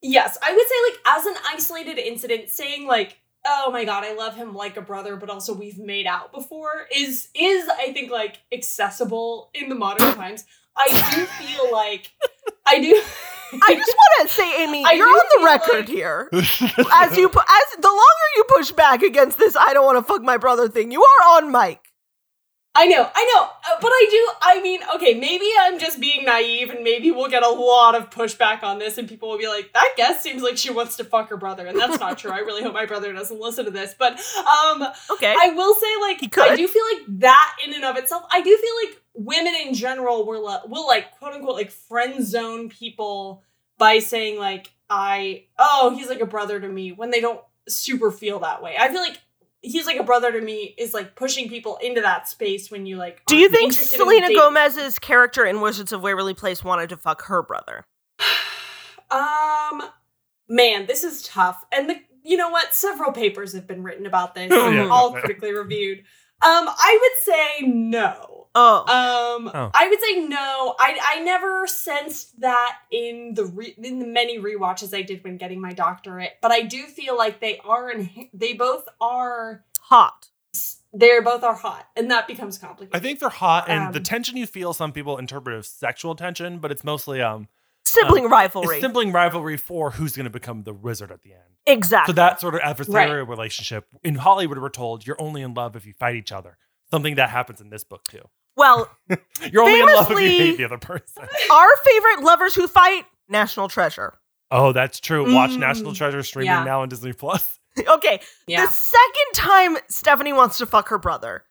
Yes, I would say like as an isolated incident, saying like, "Oh my god, I love him like a brother," but also we've made out before is is I think like accessible in the modern times. I do feel like I do. I just want to say, Amy, I you're on the record like- here. As you, pu- as the longer you push back against this, I don't want to fuck my brother thing. You are on mic. I know, I know, uh, but I do. I mean, okay, maybe I'm just being naive, and maybe we'll get a lot of pushback on this, and people will be like, "That guest seems like she wants to fuck her brother," and that's not true. I really hope my brother doesn't listen to this, but um, Okay. I will say, like, I do feel like that in and of itself. I do feel like women in general will li- will like quote unquote like friend zone people by saying like, "I oh he's like a brother to me" when they don't super feel that way. I feel like he's like a brother to me is like pushing people into that space when you like. Do you think Selena. Gomez's character in Wizards of Waverly Place wanted to fuck her brother? Um, man, this is tough. And the you know what? Several papers have been written about this, Oh, yeah, all yeah. critically reviewed. Um, I would say no. Oh. Um, Oh. I would say no. I I never sensed that in the re- in the many rewatches I did when getting my doctorate, but I do feel like they are in, they both are Hot. they're both are hot, and that becomes complicated. I think they're hot, and the Um, tension you feel, some people interpret as sexual tension, but it's mostly um Sibling it's rivalry. sibling rivalry for who's going to become the wizard at the end. Exactly. So that sort of adversarial relationship in Hollywood, we're told you're only in love if you fight each other. Something that happens in this book too. well, You're only in love if you Famously- hate the other person. our favorite lovers who fight, National Treasure. Oh, that's true. Watch Mm. National Treasure streaming Yeah. now on Disney Plus. Okay, yeah. the second time Stephanie wants to fuck her brother.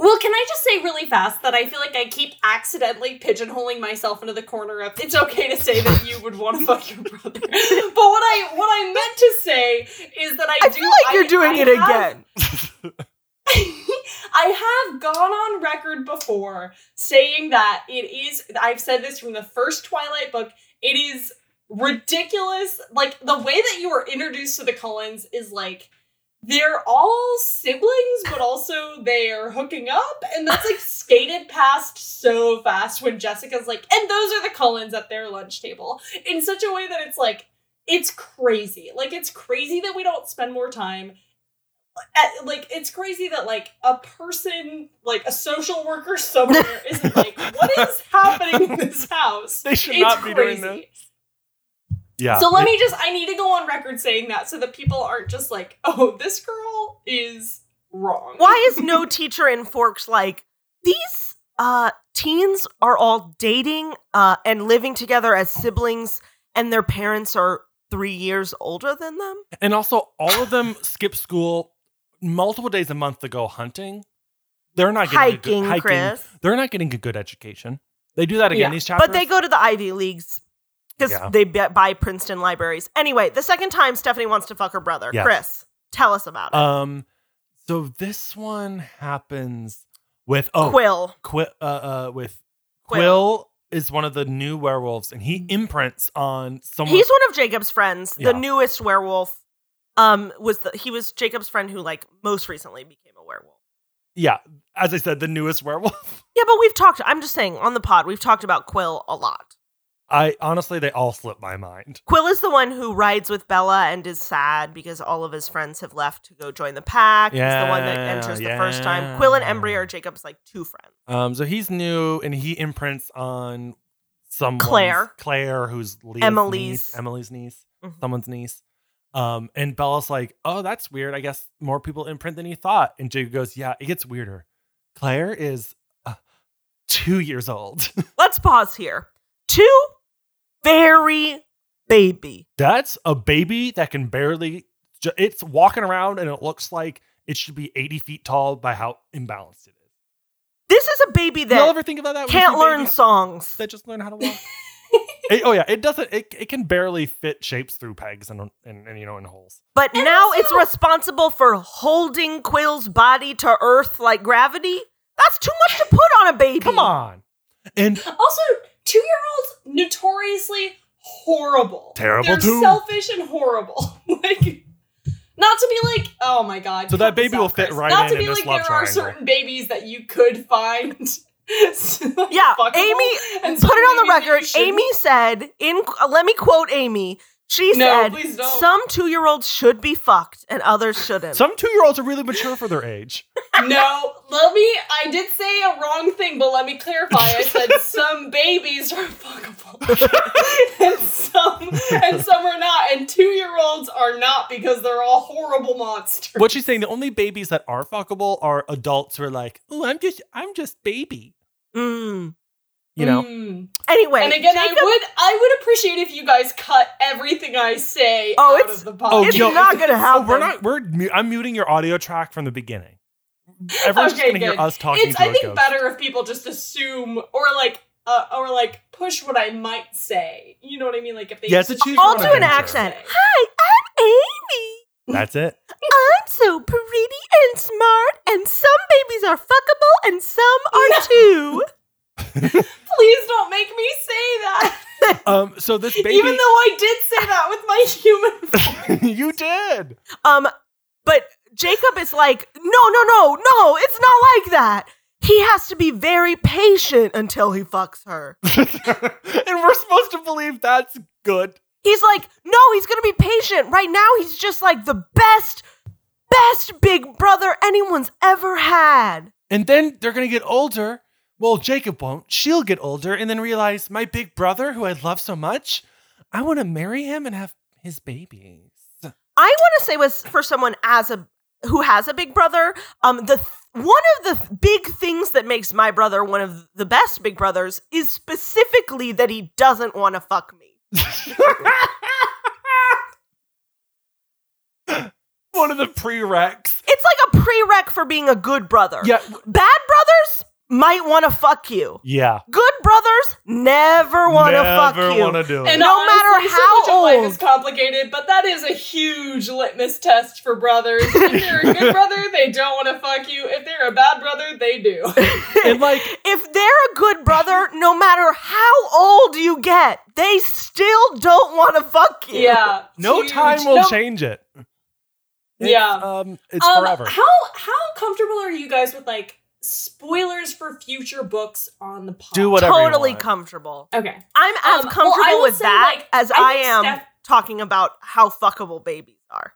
Well, can I just say really fast that I feel like I keep accidentally pigeonholing myself into the corner of it's okay to say that you would want to fuck your brother. But what I what I meant to say is that I, I do feel like you're doing I it have- again. I have gone on record before saying that it is I've said this from the first Twilight book, it is ridiculous. Like the way that you were introduced to the Cullens is like they're all siblings, but also they are hooking up, and that's like skated past so fast when Jessica's like, and those are the Cullens at their lunch table in such a way that it's like, it's crazy. Like, it's crazy that we don't spend more time. At, like, it's crazy that like a person, like a social worker somewhere, isn't like, what is happening in this house? they should It's not be doing crazy. this. Yeah. So let me just I need to go on record saying that so that people aren't just like, oh, this girl is wrong. Why is no teacher in Forks like these uh teens are all dating uh and living together as siblings and their parents are 3 years older than them? And also, all of them skip school multiple days a month to go hunting. They're not getting a Hiking, good, hiking. Chris. They're not getting a good education. They do that again Yeah. these chapters. But they go to the Ivy Leagues because Yeah. they b- buy Princeton libraries. Anyway, the second time Stephanie wants to fuck her brother. Yes. Chris, tell us about it. Um, so this one happens with oh Quill. Quill uh, uh with Quill. Quill. is one of the new werewolves, and he imprints on someone. He's one of Jacob's friends. Yeah. The newest werewolf um was the he was Jacob's friend who like most recently became a werewolf. yeah, as I said, the newest werewolf. Yeah, but we've talked I'm just saying on the pod we've talked about Quill a lot. I honestly, they all slip my mind. Quill is the one who rides with Bella and is sad because all of his friends have left to go join the pack. He's the one that Yeah, enters the first time. Quill and Embry are Jacob's like two friends. Um, so he's new, and he imprints on someone Claire. Claire, who's Leah's Emily's- niece, Emily's niece, Mhm. someone's niece. Um, and Bella's like, "Oh, that's weird. I guess more people imprint than you thought." And Jacob goes, "Yeah, it gets weirder. Claire is uh, two years old. Let's pause here. Two very baby. that's a baby that can barely. ju- It's walking around, and it looks like it should be eighty feet tall by how imbalanced it is. This is a baby Y'all that ever think about that? can't learn songs. that just learn how to walk? It- oh yeah, it doesn't. It, it can barely fit shapes through pegs and, and and you know in holes. But And now it's responsible for holding Quill's body to earth like gravity. That's too much to put on a baby. Come on, and Also, two year olds notoriously horrible. Terrible They're too. selfish and horrible. like not to be like, oh my god. So that baby will fit Chris. right Not in to in be this like love there are triangle. certain babies that you could find. Yeah, fuckable, Amy, and Put it on the babies that you record. shouldn't. Amy said, "In uh, let me quote Amy. She No, said some two-year-olds should be fucked and others shouldn't." some two year olds are really mature for their age. No, let me. I did say a wrong thing, but let me clarify. I said some babies are fuckable, and some and some are not, and two year olds are not because they're all horrible monsters. What she's saying, the only babies that are fuckable are adults who are like, "Oh, I'm just, I'm just baby," Mm. You know. Mm. Anyway, And again, Jacob- I would I would appreciate if you guys cut everything I say Oh, out it's- of the Oh, podcast. It's yo, not gonna oh, we're not. We're. I'm muting your audio track from the beginning. Everyone's just Okay, gonna hear good. us talking it's to I a think ghost. better if people just assume or like uh, or like push what I might say. You know what I mean? Like if they Yeah, it's choose I'll do an adventure. accent. Hi, I'm Amy. That's it. I'm so pretty and smart, and some babies are fuckable and some are too. Please don't make me say that. Um. So this baby. Even though I did say that with my human voice. you did. Um, but Jacob is like, no, no, no, no, it's not like that. he has to be very patient until he fucks her. and we're supposed to believe that's good. He's like, no, he's gonna be patient. Right now, he's just like the best, best big brother anyone's ever had. And then they're going to get older. Well, Jacob won't. She'll get older and then realize my big brother, who I love so much, I want to marry him and have his babies. I want to say was for someone as a who has a big brother. Um, the one of the big things that makes my brother one of the best big brothers is specifically that he doesn't want to fuck me. One of the prereqs. It's like a prereq for being a good brother. Yeah. Bad brothers might want to fuck you. Yeah. Good brothers never want to fuck you. Never want to do it. And No matter honestly, so how much of life is complicated, but that is a huge litmus test for brothers. If they're a good brother, they don't want to fuck you. If they're a bad brother, they do. and like, if they're a good brother, no matter how old you get, they still don't want to fuck you. Yeah. no huge. time will No- change it. It's, Yeah. Um, it's Um, forever. How how comfortable are you guys with like spoilers for future books on the pod? Do whatever you Totally want. comfortable. Okay. I'm as Um, comfortable will with that like, as I I, am Steph- talking about how fuckable babies are.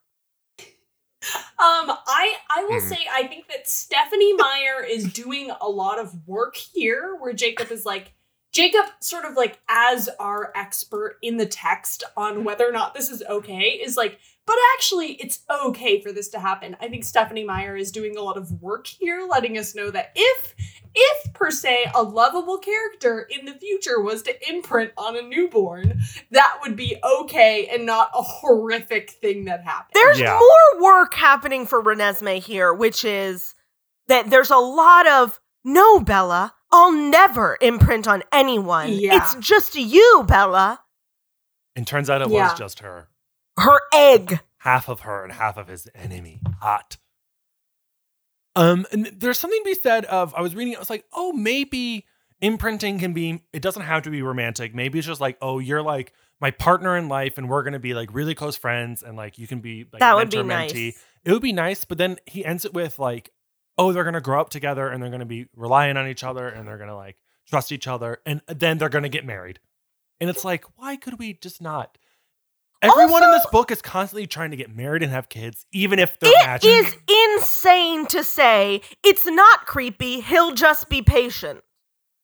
Um, I I will Hmm. say I think that Stephanie Meyer is doing a lot of work here, where Jacob is like Jacob, sort of like as our expert in the text on whether or not this is okay, is like, but actually, it's okay for this to happen. I think Stephanie Meyer is doing a lot of work here, letting us know that if if per se a lovable character in the future was to imprint on a newborn, that would be okay and not a horrific thing that happened. There's Yeah. more work happening for Renesmee here, which is that there's a lot of no, Bella, I'll never imprint on anyone. Yeah. It's just you, Bella. And turns out it Yeah. was just her. Her egg. Half of her and half of his enemy. Hot. Um, and there's something to be said of I was reading, I was like, oh, maybe imprinting can be it doesn't have to be romantic. Maybe it's just like, oh, you're like my partner in life and we're gonna be like really close friends and like you can be like that would be mentor, nice. It would be nice, but then he ends it with like, oh, they're gonna grow up together and they're gonna be relying on each other and they're gonna like trust each other and then they're gonna get married. And it's like, why could we just not? Everyone in this book is constantly trying to get married and have kids, even if they're It magic. is insane to say it's not creepy. He'll just be patient.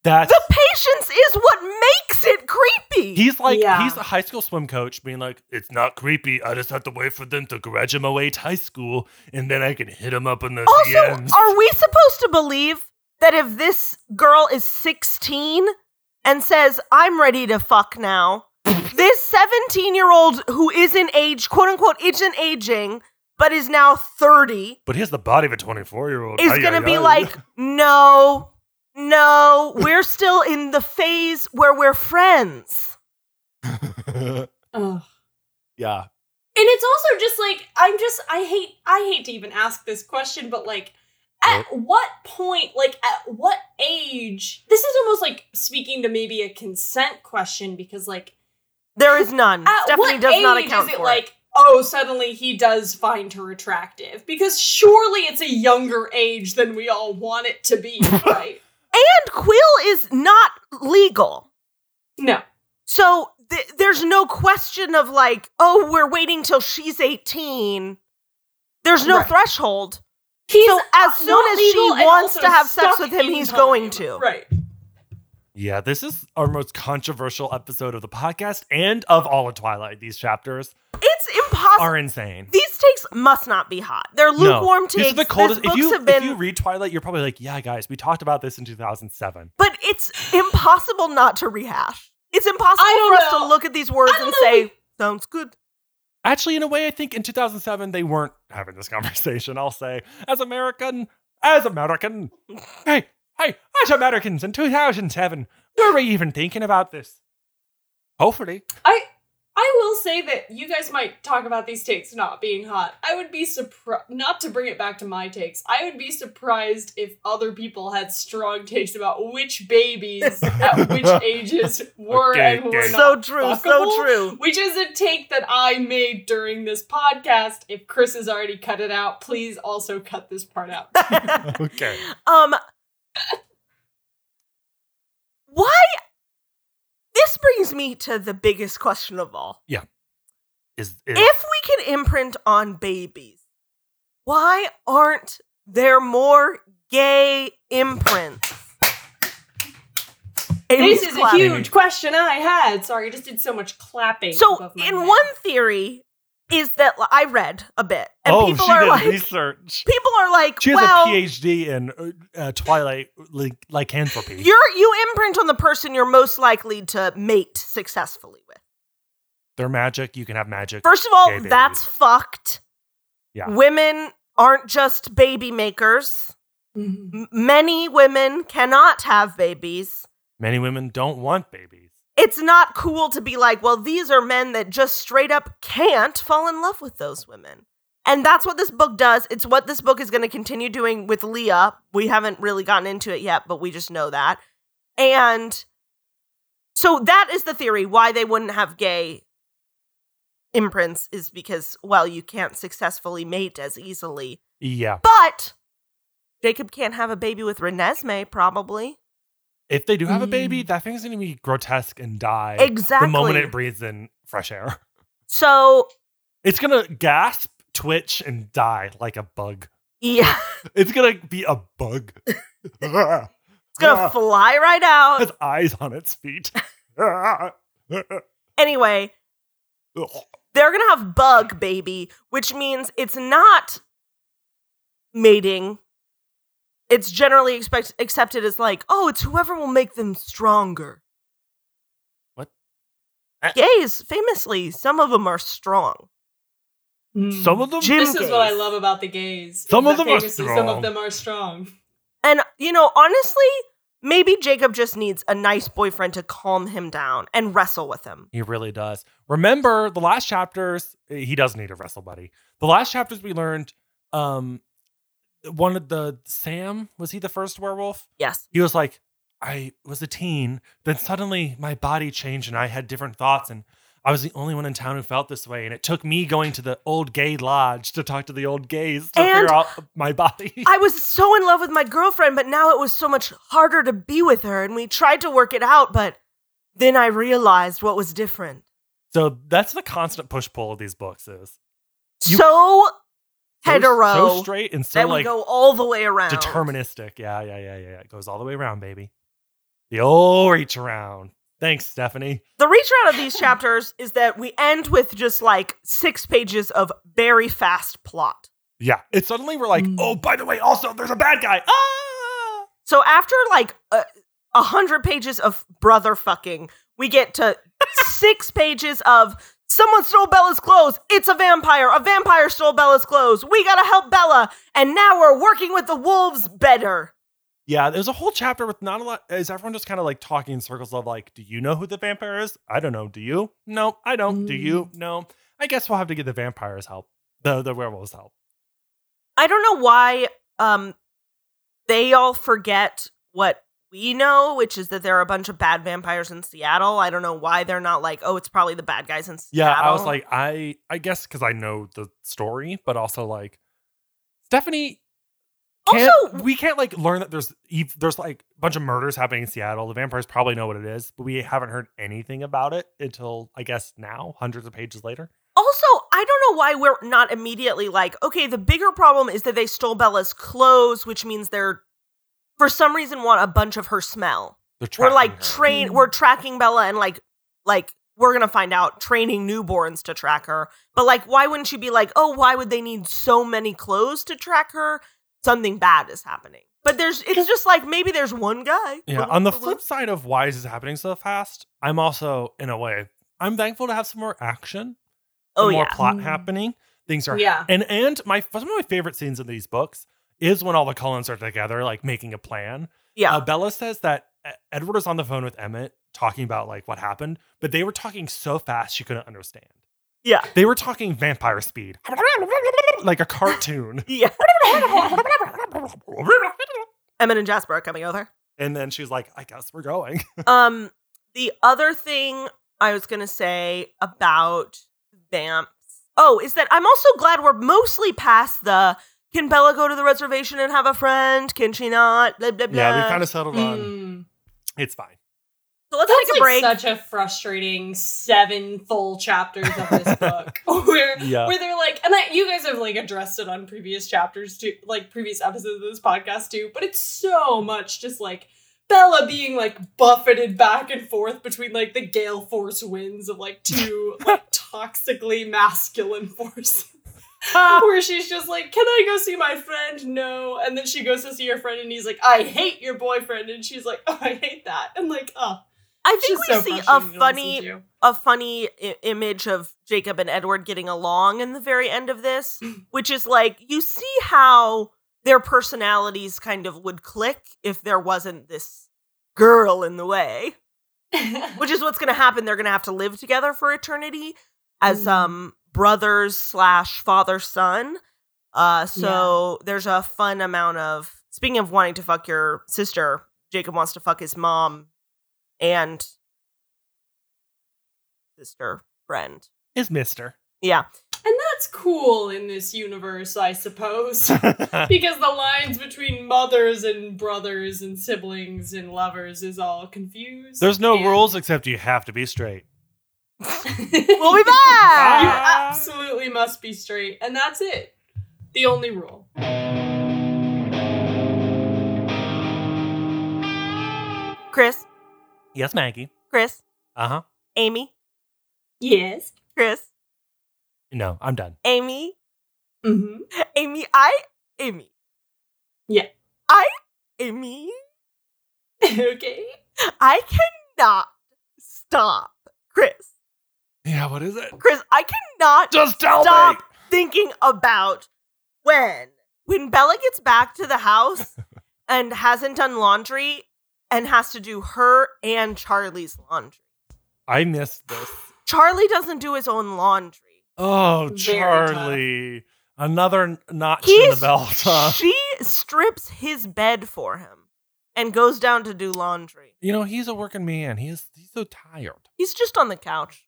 That's The patience is what makes it creepy. he's like Yeah. he's a high school swim coach, being like, it's not creepy. I just have to wait for them to graduate high school, and then I can hit them up in the also, DMs. are we supposed to believe that if this girl is 16 and says, I'm ready to fuck now, this 17 year old who isn't age, quote unquote, isn't aging, but is now 30, but he has the body of a 24 year old. is going to be like, no, no, we're still in the phase where we're friends. Ugh. yeah. And it's also just like I'm just I hate I hate to even ask this question, but like at what point, like at what age? This is almost like speaking to maybe a consent question because like There is none. at Stephanie does not account is it for like oh suddenly he does find her attractive because surely it's a younger age than we all want it to be, right? And Quill is not legal. no. So th- there's no question of like, oh, we're waiting till she's 18. There's no Right. threshold. He's So as soon as she wants to have sex with him, he's time. going to. Right. Yeah, this is our most controversial episode of the podcast and of all of Twilight. These chapters It's impossible. are insane. These takes must not be hot. They're lukewarm no, takes. These are the coldest. If you, been, if you read Twilight, you're probably like, yeah, guys, we talked about this in 2007. but it's impossible not to rehash. It's impossible for don't us know. to look at these words and know say, "Sounds good." Actually, in a way, I think in 2007 they weren't having this conversation. I'll say, as American, as American, hey, hey, as Americans in 2007, were we even thinking about this? Hopefully, I I will say that you guys might talk about these takes not being hot. I would be surprised not to bring it back to my takes. I would be surprised if other people had strong takes about which babies at which ages were Okay, and were okay. not. So true, so true. Which is a take that I made during this podcast. If Chris has already cut it out, please also cut this part out. okay. Um, Why? This brings me to the biggest question of all. Is, is If we can imprint on babies, why aren't there more gay imprints? Amy's This is a huge question I had. Sorry, I just did so much clapping. So, in head. one theory, is that I read a bit, and oh, people she are did like, research. people are like, She has well, a PhD in uh, uh, Twilight like, lycanthropy. you're you imprint on the person you're most likely to mate successfully with. They're magic. You can have magic. First of all, that's fucked. Yeah. Women aren't just baby makers. Mhm. M- many women cannot have babies. Many women don't want babies. It's not cool to be like, well, these are men that just straight up can't fall in love with those women. And that's what this book does. It's what this book is going to continue doing with Leah. We haven't really gotten into it yet, but we just know that. And so that is the theory why they wouldn't have gay imprints is because, well, you can't successfully mate as easily. Yeah. But Jacob can't have a baby with Renesmee, probably. If they do have a baby, Mm. that thing's going to be grotesque and die Exactly. the moment it breathes in fresh air. So, It's going to gasp, twitch, and die like a bug. yeah, It's going to be a bug. it's going to fly right out. has eyes on its feet. Anyway, they're going to have bug baby, which means it's not mating. It's generally expect- accepted as like, oh, it's whoever will make them stronger. What? Gays, famously, some of them are strong. Mm. Some of them. Jim This is what I love about the gays. Some of them are famously Some strong. of them are strong. And, you know, honestly, maybe Jacob just needs a nice boyfriend to calm him down and wrestle with him. He really does. Remember the last chapters, he does need a wrestle buddy. The last chapters we learned um one of the Sam, was he the first werewolf? Yes. He was like, I was a teen, then suddenly my body changed and I had different thoughts and I was the only one in town who felt this way. And it took me going to the old gay lodge to talk to the old gays to And figure out my body. I was so in love with my girlfriend, but now it was so much harder to be with her. And we tried to work it out, but then I realized what was different. so that's the constant push pull of these books is You- so so- hetero so straight and so that like go all the way around. deterministic. Yeah, yeah, yeah, yeah, yeah. It goes all the way around, baby. The old reach around. Thanks, Stephanie. The reach around of these chapters is that we end with just like six pages of very fast plot. Yeah. It suddenly we're like, Mm. oh, by the way, also there's a bad guy. Ah! So after like a, a hundred pages of brother fucking, we get to six pages of someone stole Bella's clothes. It's a vampire. A vampire stole Bella's clothes. We gotta help Bella, and now we're working with the wolves better. Yeah, there's a whole chapter with not a lot. Is everyone just kind of like talking in circles of like, do you know who the vampire is? I don't know. Do you? No, I don't. Do you? No. I guess we'll have to get the vampires help. The the werewolves help. I don't know why um they all forget what we know, which is that there are a bunch of bad vampires in Seattle. I don't know why they're not like, oh, it's probably the bad guys in Seattle. Yeah, I was like, I I guess because I know the story, but also like Stephanie. Can't, Also- we can't like learn that there's there's like a bunch of murders happening in Seattle. The vampires probably know what it is, but we haven't heard anything about it until I guess now, hundreds of pages later. Also, I don't know why we're not immediately like, okay, the bigger problem is that they stole Bella's clothes, which means they're for some reason want a bunch of her smell. We're like her. train we're tracking Bella and like like we're gonna find out training newborns to track her. But like why wouldn't she be like, oh, why would they need so many clothes to track her? Something bad is happening. But there's it's just like maybe there's one guy. Yeah. On the flip side of why is this happening so fast, I'm also in a way I'm thankful to have some more action, some Oh more yeah. plot Mm. happening. Things are Yeah. and and my some of my favorite scenes in these books is when all the Cullens are together, like making a plan. Yeah. Uh, Bella says that Edward was on the phone with Emmett talking about like what happened, but they were talking so fast she couldn't understand. yeah. They were talking vampire speed, like a cartoon. Yeah. Emmett and Jasper are coming over. and then she's like, "I guess we're going." Um, the other thing I was gonna say about vamps, oh, is that I'm also glad we're mostly past the can Bella go to the reservation and have a friend? Can she not? Blah, blah, blah. Yeah, we kind of settled on Mm. it's fine. So let's That's take a like break. such a frustrating seven full chapters of this book where Yeah. where they're like and I, you guys have like addressed it on previous chapters too like previous episodes of this podcast too but it's so much just like Bella being like buffeted back and forth between like the gale force winds of like two like toxically masculine forces where she's just like, Can I go see my friend? No. And then she goes to see her friend and he's like, I hate your boyfriend. And she's like, Oh, I hate that. And like, oh, I think we so see a frustrating to listen funny a funny I- image of Jacob and Edward getting along in the very end of this, which is like you see how their personalities kind of would click if there wasn't this girl in the way, which is what's going to happen. They're going to have to live together for eternity as Mm. um brothers slash father son. Uh, so there's a fun amount of speaking of wanting to fuck your sister. Jacob wants to fuck his mom and sister friend. Is Mister. Yeah. And that's cool in this universe, I suppose. because the lines between mothers and brothers and siblings and lovers is all confused. There's no and- rules except you have to be straight. We'll be You back. You absolutely must be straight, and that's it. The only rule. Chris, Yes, Maggie. Chris, Uh huh. Amy, Yes. Chris, No, I'm done. Amy, Mm-hmm. Amy, I, Amy. Yeah. I, Amy, okay. I cannot stop. Chris, Yeah, what is it? Chris, I cannot Just tell stop me. thinking about when when Bella gets back to the house and hasn't done laundry and has to do her and Charlie's laundry. I missed this. Charlie doesn't do his own laundry. Oh, Very Charlie. Another n- notch in the belt, huh? She strips his bed for him and goes down to do laundry. You know, he's a working man. He's he's so tired. He's just on the couch.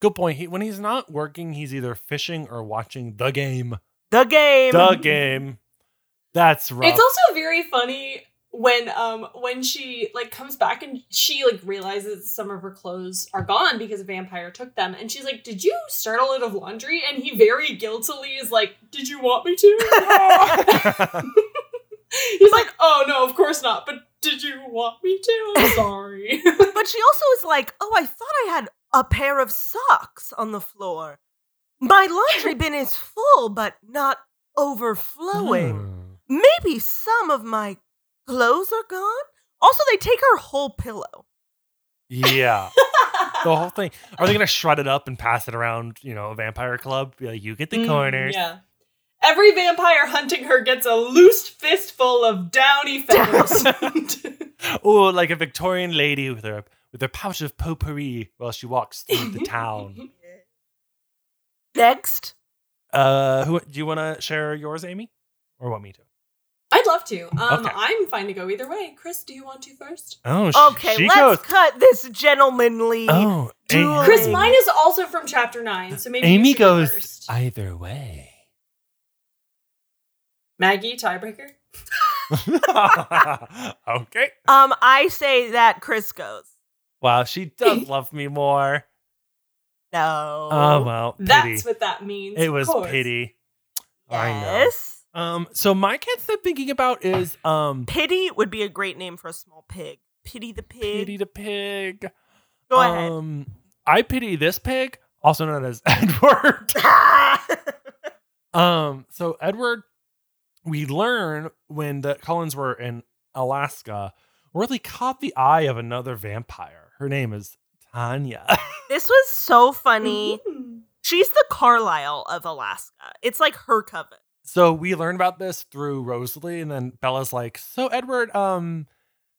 Good point. He, when he's not working, he's either fishing or watching the game. The game. The game. That's rough. It's also very funny when um when she like comes back and she like realizes some of her clothes are gone because a vampire took them and she's like did you start a load of laundry and he very guiltily is like did you want me to he's like oh no of course not but did you want me to i'm sorry But she also is like, oh, I thought I had a pair of socks on the floor. My laundry bin is full, but not overflowing. Hmm. Maybe some of my clothes are gone. Also, they take her whole pillow. Yeah. the whole thing. Are they going to shred it up and pass it around, you know, a vampire club? Be like, you get the Mm, corners. yeah every vampire hunting her gets a loose fistful of downy feathers Or like a Victorian lady with her with her pouch of potpourri while she walks through the town. Next. Uh, who do you want to share yours, Amy, or want me to? I'd love to. Um, Okay. I'm fine to go either way. Chris, do you want to first? Oh, sh- Okay, she let's goes. cut this gentlemanly. Oh, Dueling. A- Chris, mine is also from chapter nine, so maybe you Amy should go goes first. either way. Maggie, tiebreaker. okay. Um, I say that Chris goes. Wow, she does love me more. No. Oh well, pity. That's what that means. it was course. pity. I know. yes. Um, so my can't stop thinking about is um Pity would be a great name for a small pig. Pity the pig. pity the pig. Go ahead. Um, I pity this pig, also known as Edward. um, so Edward, we learn when the Cullens were in Alaska, really caught the eye of another vampire. Her name is Tanya. this was so funny. Mhm. She's the Carlisle of Alaska. It's like her coven. so we learn about this through Rosalie, and then Bella's like, "So Edward, um,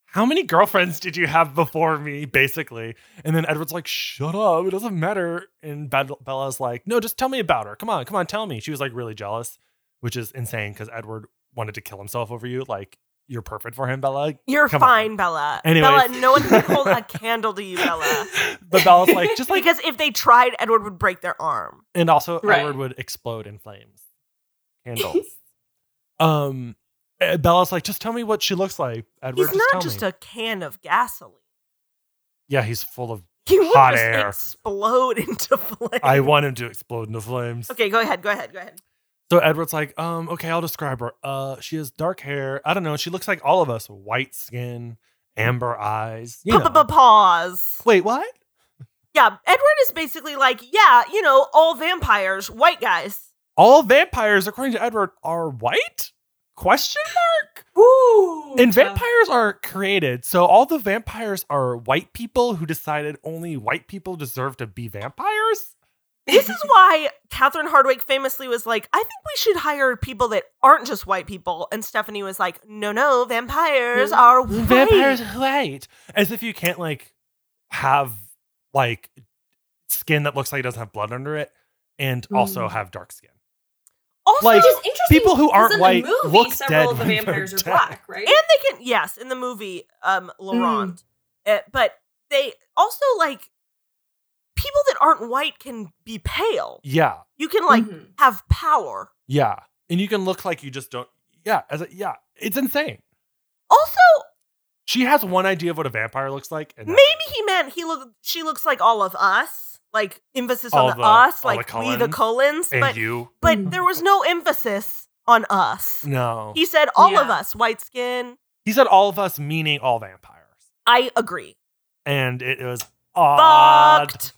how many girlfriends did you have before me?" Basically, and then Edward's like, "Shut up, it doesn't matter." And Be- Bella's like, "No, just tell me about her. Come on, come on, tell me." She was like really jealous, which is insane because Edward wanted to kill himself over you. Like, you're perfect for him, Bella. You're Come on. fine, Bella. Anyways. Bella, no one can hold a candle to you, Bella. but Bella's like, just like, because if they tried, Edward would break their arm. and also Right. Edward would explode in flames. Candles. Um, uh, Bella's like, just tell me what she looks like. Edward, He's just tell not just me. a can of gasoline. yeah, he's full of. He would Hot just air. explode into flames. I want him to explode into flames. Okay, go ahead. Go ahead. Go ahead. So Edward's like, um, okay, I'll describe her. Uh, she has dark hair. I don't know. She looks like all of us: white skin, amber eyes. You know. Pause. Wait, what? Yeah, Edward is basically like, yeah, you know, all vampires, white guys. All vampires, according to Edward, are white? Question mark. Ooh, And vampires are created, so all the vampires are white people who decided only white people deserve to be vampires. This is why Catherine Hardwicke famously was like, I think we should hire people that aren't just white people. And Stephenie was like, no, no, vampires are white. Vampires are white, as if you can't like have like skin that looks like it doesn't have blood under it, and also Mm. have dark skin. Also, Like, Which is interesting. people who aren't in the white movie, look several dead of the vampires are dead. black, right? and they can, yes, in the movie, um, Laurent. Uh, but they also like people that aren't white can be pale. Yeah, You can like Mhm. have power. yeah, and you can look like you just don't. Yeah, as a, yeah, it's insane. Also, She has one idea of what a vampire looks like, and maybe it. he meant he look she looks like all of us, like emphasis All on the, the- us, all the like we the Cullens Cullens, and but you. but Mm. there was no emphasis on us. No, He said all of us, white skin. he said all of us, meaning all vampires, I agree. and it was odd. Fucked.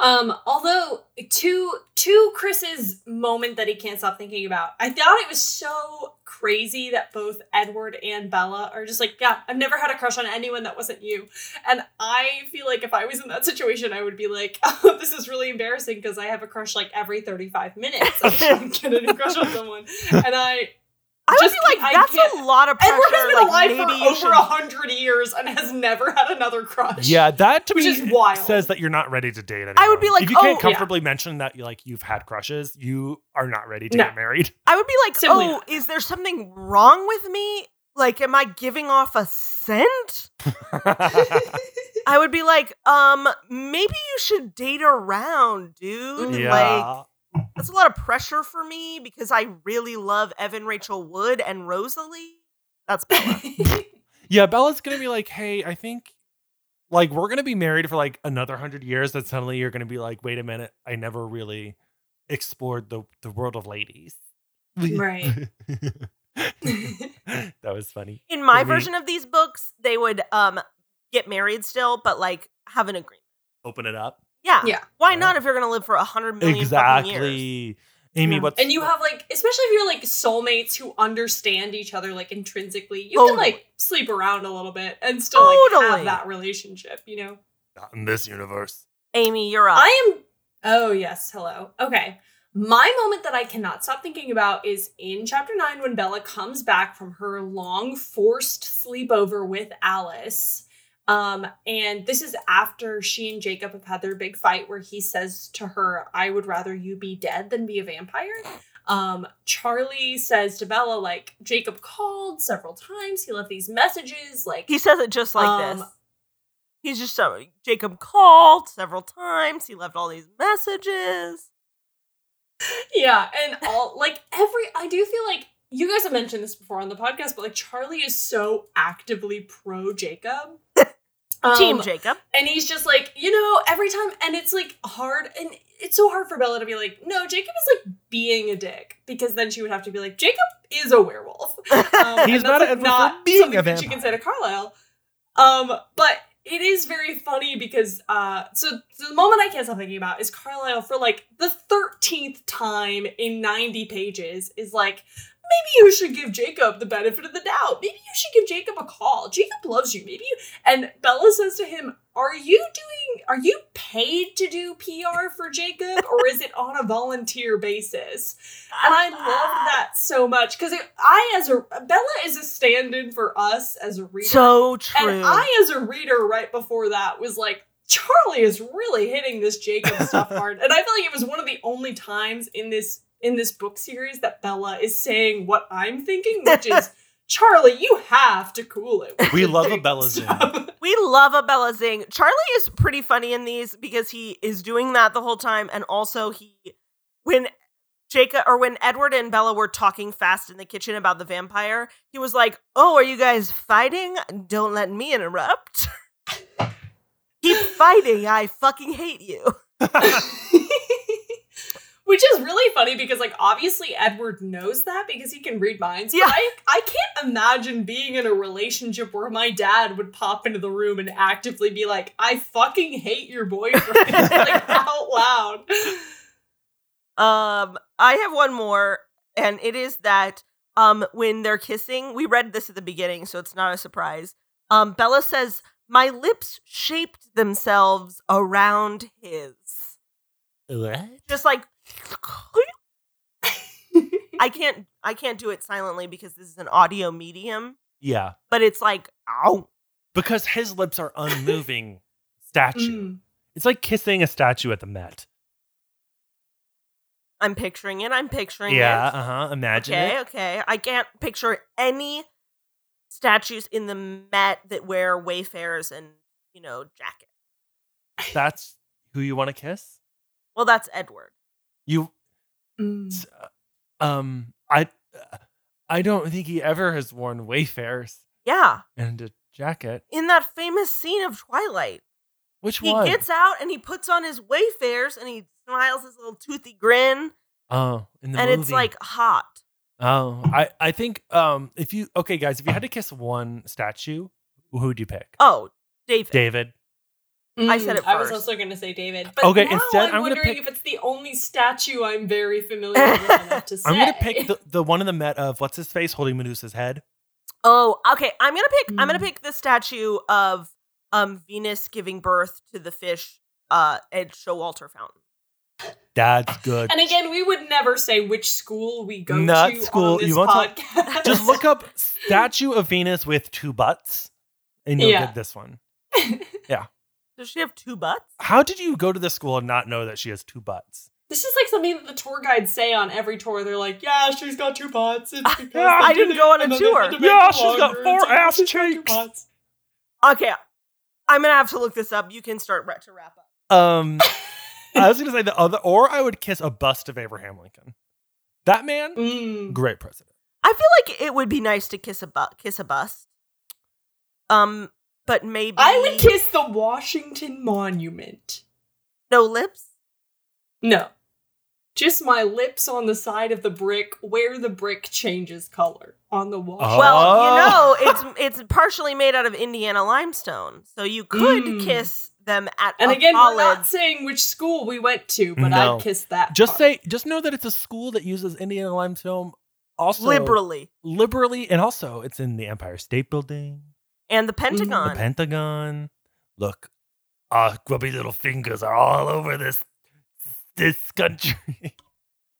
Um, although to to Chris's moment that he can't stop thinking about, I thought it was so crazy that both Edward and Bella are just like, yeah, I've never had a crush on anyone that wasn't you. And I feel like if I was in that situation, I would be like, oh, this is really embarrassing because I have a crush like every 35 minutes. I'm trying to get a new crush on someone. And I I would Just- be like, that's a lot of pressure. Edward has been like, alive maybe for you over a hundred years and has never had another crush. Yeah, that to Which me is wild. says that you're not ready to date anyone. I would be like, if you can't oh- comfortably mention that you like you've had crushes, you are not ready to No. get married. I would be like, Simply oh, not. is there something wrong with me? Like, am I giving off a scent? I would be like, um, maybe you should date around, dude. Like, yeah, that's a lot of pressure for me because I really love Evan Rachel Wood and Rosalie. That's Bella. yeah. Bella's gonna be like, hey, I think like we're gonna be married for like another hundred years. That suddenly you're gonna be like, wait a minute, I never really explored the the world of ladies. Right. that was funny. In my version of these books, they would um get married still, but like have an agreement. Open it up. Yeah. Yeah. Why not if you're gonna live for a hundred million fucking years? Exactly. Amy, Yeah. what's and you have like, especially if you're like soulmates who understand each other like intrinsically, you Totally. can like sleep around a little bit and still like Totally. have that relationship, you know? not in this universe? Amy, you're up. I am. Oh yes, hello. Okay. My moment that I cannot stop thinking about is in chapter nine when Bella comes back from her long forced sleepover with Alice. Um, and this is after she and Jacob have had their big fight where he says to her, I would rather you be dead than be a vampire. Um, Charlie says to Bella, like, Jacob called several times, he left these messages, like he says it just like Um, this. He's just uh, Jacob called several times. He left all these messages. Yeah, and all like every I do feel like you guys have mentioned this before on the podcast, but like Charlie is so actively pro Jacob. Team Um, Jacob. and he's just like, you know, every time and it's like hard and it's so hard for Bella to be like, no, Jacob is like being a dick because then she would have to be like, Jacob is a werewolf. Um, He's not like, not being a that she can say to Carlisle. Um, but it is very funny because uh so, so the moment I can't stop thinking about is Carlisle for like the 13th time in 90 pages is like maybe you should give Jacob the benefit of the doubt. Maybe you should give Jacob a call. Jacob loves you. Maybe you and Bella says to him, "Are you doing are you paid to do PR for Jacob or is it on a volunteer basis?" And I love that so much cuz I as a Bella is a stand-in for us as a reader. So true. And I, as a reader, right before that, was like, Charlie is really hitting this Jacob stuff hard. And I feel like it was one of the only times in this in this book series that Bella is saying what I'm thinking, which is Charlie, you have to cool it. We the love a big Bella Zing. we love a Bella Zing. Charlie is pretty funny in these because he is doing that the whole time, and also he when Jacob or when Edward and Bella were talking fast in the kitchen about the vampire, he was like, "Oh, are you guys fighting? Don't let me interrupt." Keep fighting. I fucking hate you. Which is really funny because, like, obviously Edward knows that because he can read minds. Yeah. But I, I can't imagine being in a relationship where my dad would pop into the room and actively be like, I fucking hate your boyfriend, like, out loud. Um, I have one more, and it is that um when they're kissing, we read this at the beginning, so it's not a surprise. Um, Bella says, "My lips shaped themselves around his." What? Just like I can't I can't do it silently because this is an audio medium, Yeah. but it's like ow. Because his lips are unmoving statue. Mm. It's like kissing a statue at the Met. I'm picturing it. I'm picturing Yeah, it. Yeah, uh huh. Imagine Okay, it. okay. I can't picture any statues in the Met that wear wayfarers and, you know, jacket. That's who you want to kiss. Well, that's Edward. You, Mm. uh, um, I, uh, I don't think he ever has worn Wayfarers Yeah. and a jacket. In that famous scene of Twilight, Which he one? gets out and he puts on his wayfarers and he smiles his little toothy grin, oh, in the and movie. it's like hot. oh, I, I think, um, if you, okay, guys, if you had to kiss one statue, who would you pick? Oh, David. David. I said it I was also going to say David. But Okay, now instead, I'm, I'm gonna wondering pick- if it's the only statue I'm very familiar with enough to say. I'm gonna pick the, the one in the Met of what's his face holding Medusa's head. Oh, okay. I'm gonna pick. I'm gonna Mm. pick the statue of um Venus giving birth to the fish uh at Showalter Fountain. That's good. And again, we would never say which school we go Not to school. on this You won't tell- podcast. Just look up statue of Venus with two butts, and you'll Yeah. get this one. Does she have two butts? How did you go to this school and not know that she has two butts? This is like something that the tour guides say on every tour. They're like, "Yeah, she's got two butts." It's because they I did didn't go on a tour. they had to make Yeah, she's got four ass she's got two cheeks. Okay, I'm gonna have to look this up. You can start ra- to wrap up. Um, I was gonna say the other, or I would kiss a bust of Abraham Lincoln. That man, Mm. great president. I feel like it would be nice to kiss a bu- kiss a bust. Um, but maybe I would kiss the Washington Monument. no lips. No. Just my lips on the side of the brick where the brick changes color on the wall. Oh. Well, you know, it's it's partially made out of Indiana limestone, so you could Mm. kiss them at and a again, college. we're not saying which school we went to, but No. I'd kiss that. Just part. say, just know that it's a school that uses Indiana limestone also liberally liberally, and also it's in the Empire State Building, and the Pentagon. the Pentagon. Pentagon. Look, Our grubby little fingers are all over this this country.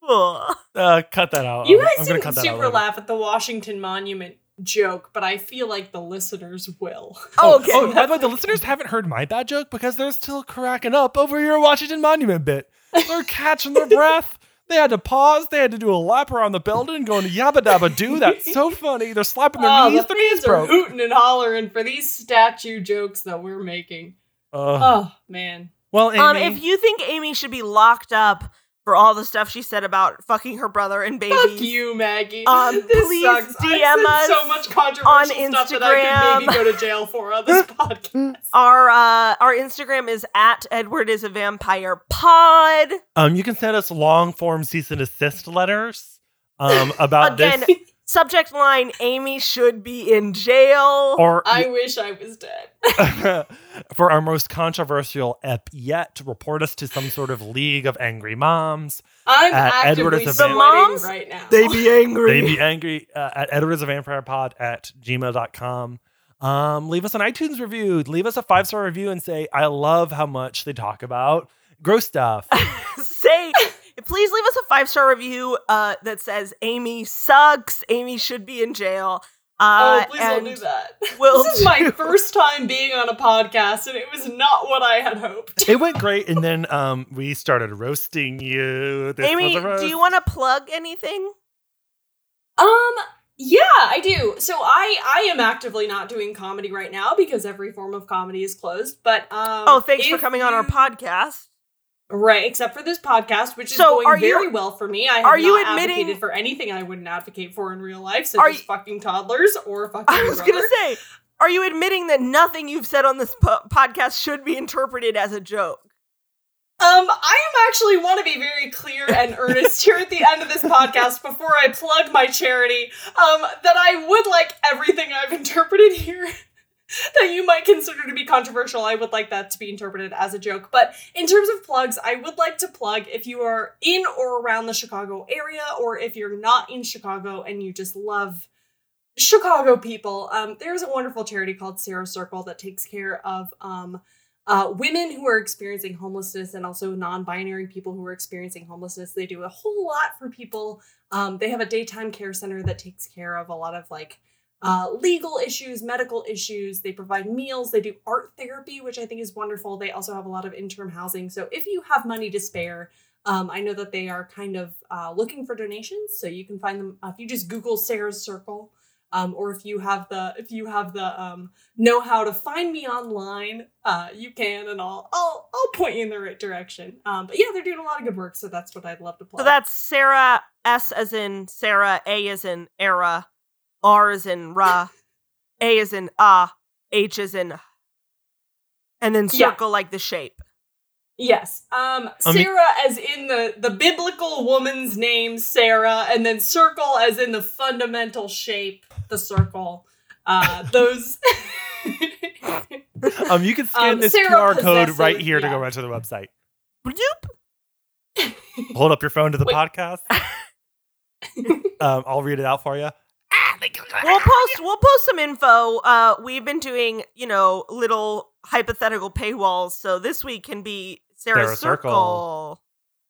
Ugh. uh, cut that out. You I'm- guys I'm gonna didn't cut that super later. laugh at the Washington Monument joke, but I feel like the listeners will. Oh, okay. Oh, by the way, the listeners haven't heard my bad joke because they're still cracking up over your Washington Monument bit. They're catching their breath. They had to pause. They had to do a lap around the building, going yabba dabba doo. That's so funny. They're slapping their Oh, knees. the Their knees fans are broke. hooting and hollering for these statue jokes that we're making. Uh, Oh man. well, Amy, Um, if you think Amy should be locked up for all the stuff she said about fucking her brother and babies, Fuck you, Maggie. Um, this please sucks. DM us so much controversial on stuff that I could maybe Instagram. go to jail for on this podcast. Our uh, our Instagram is at Edward is a vampire pod. um, you can send us long form cease and desist letters um, about Again, this. Subject line: Amy should be in jail. Or I wish I was dead. for our most controversial ep yet, to report us to some sort of league of angry moms. I'm Edward actively is a sweating moms, right now. they be angry. They be angry uh, at Edward a Vampire Pod at gmail.com. Um, leave us an iTunes review. Leave us a five star review and say, I love how much they talk about gross stuff. Say, please leave us a five star review uh, that says Amy sucks. Amy should be in jail. Uh, oh, please don't do that. we'll this is my first time being on a podcast, and it was not what I had hoped. it went great. And then um, we started roasting you. This Amy, was do you want to plug anything? Um, yeah, I do. So I I am actively not doing comedy right now because every form of comedy is closed. But um, Oh, thanks for if coming on our podcast. Right, except for this podcast, which is So, going are you- very well for me. I have are you admitting- advocated for anything I wouldn't advocate for in real life, such Are as fucking toddlers or fucking I was brother. gonna say, are you admitting that nothing you've said on this po- podcast should be interpreted as a joke? Um, I am actually want to be very clear and earnest here at the end of this podcast before I plug my charity. Um, that I would like everything I've interpreted here that you might consider to be controversial. I would like that to be interpreted as a joke. But in terms of plugs, I would like to plug if you are in or around the Chicago area, or if you're not in Chicago and you just love Chicago people. Um, there's a wonderful charity called Sarah Circle that takes care of um uh, women who are experiencing homelessness and also non-binary people who are experiencing homelessness they do a whole lot for people um, they have a daytime care center that takes care of a lot of like uh, legal issues medical issues. They provide meals. They do art therapy which i think is wonderful. They also have a lot of interim housing. So if you have money to spare um, i know that they are kind of uh, looking for donations. So you can find them uh, if you just google sarah's circle um, or if you have the if you have the um, know how to find me online, uh, you can, and I'll I'll I'll point you in the right direction. Um, but yeah, they're doing a lot of good work, so that's what I'd love to plug. So that's Sarah S as in Sarah, A as in era, R is in ra, A as in ah, H as in, and then Yeah. circle like the shape. yes, um, I mean- Sarah as in the the biblical woman's name Sarah, and then circle as in the fundamental shape, the circle. Uh, those. Um, you can scan Um, this Sarah QR code right here to go right to the website. Bloop. Hold up your phone to the Wait. podcast. um, I'll read it out for you. We'll post we'll post some info. Uh we've been doing, you know, little hypothetical paywalls, so this week can be Sarah's Sarah Circle. circle.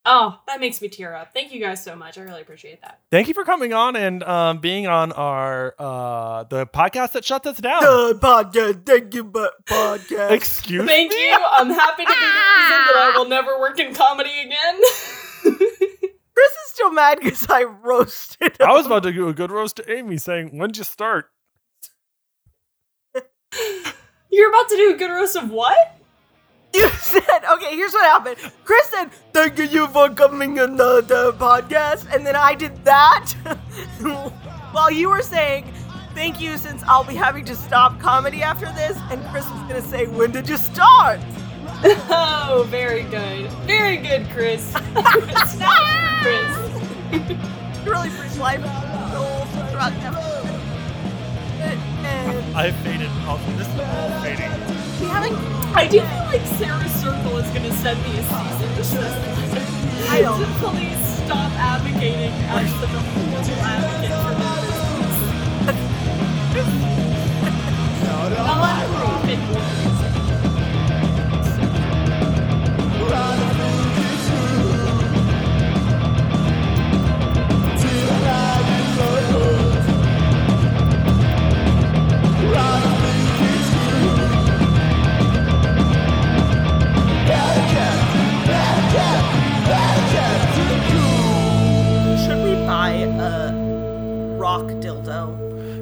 oh, that makes me tear up. Thank you guys so much. I really appreciate that. Thank you for coming on and um, being on our uh, the podcast that shuts us down. The podcast, thank you, but podcast. Excuse Thank me. you. I'm happy to be the reason that I will never work in comedy again. Chris still mad because I roasted. I was about to do a good roast to Amy, saying, "When'd you start?" You're about to do a good roast of what? You said, okay, here's what happened. Chris said, thank you for coming on the, the podcast. And then I did that while you were saying, thank you, since I'll be having to stop comedy after this. And Chris was going to say, when did you start? Oh, very good. Very good, Chris. Snaps Chris. Really preach life. The old drug episode. And I faded. Also, this is all fading. we haven't. I do feel like Sarah's Circle is going to send me a cease desist. I don't. So please stop advocating as a horrible advocate for my business. Non-profit Should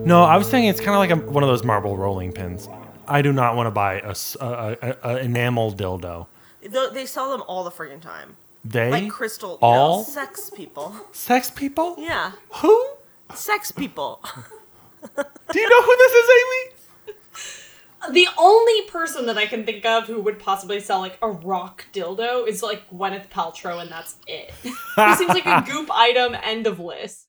No, I was saying it's kind of like a, one of those marble rolling pins. I do not want to buy a, s- a- a- a enamel dildo. Th- They sell them all the friggin' time. They Like crystal. all? No, sex people. sex people? Yeah. Who? Sex people. Do you know who this is, Amy? The only person that I can think of who would possibly sell like a rock dildo is like Gwyneth Paltrow, and that's it. He seems like a goop item. End of list.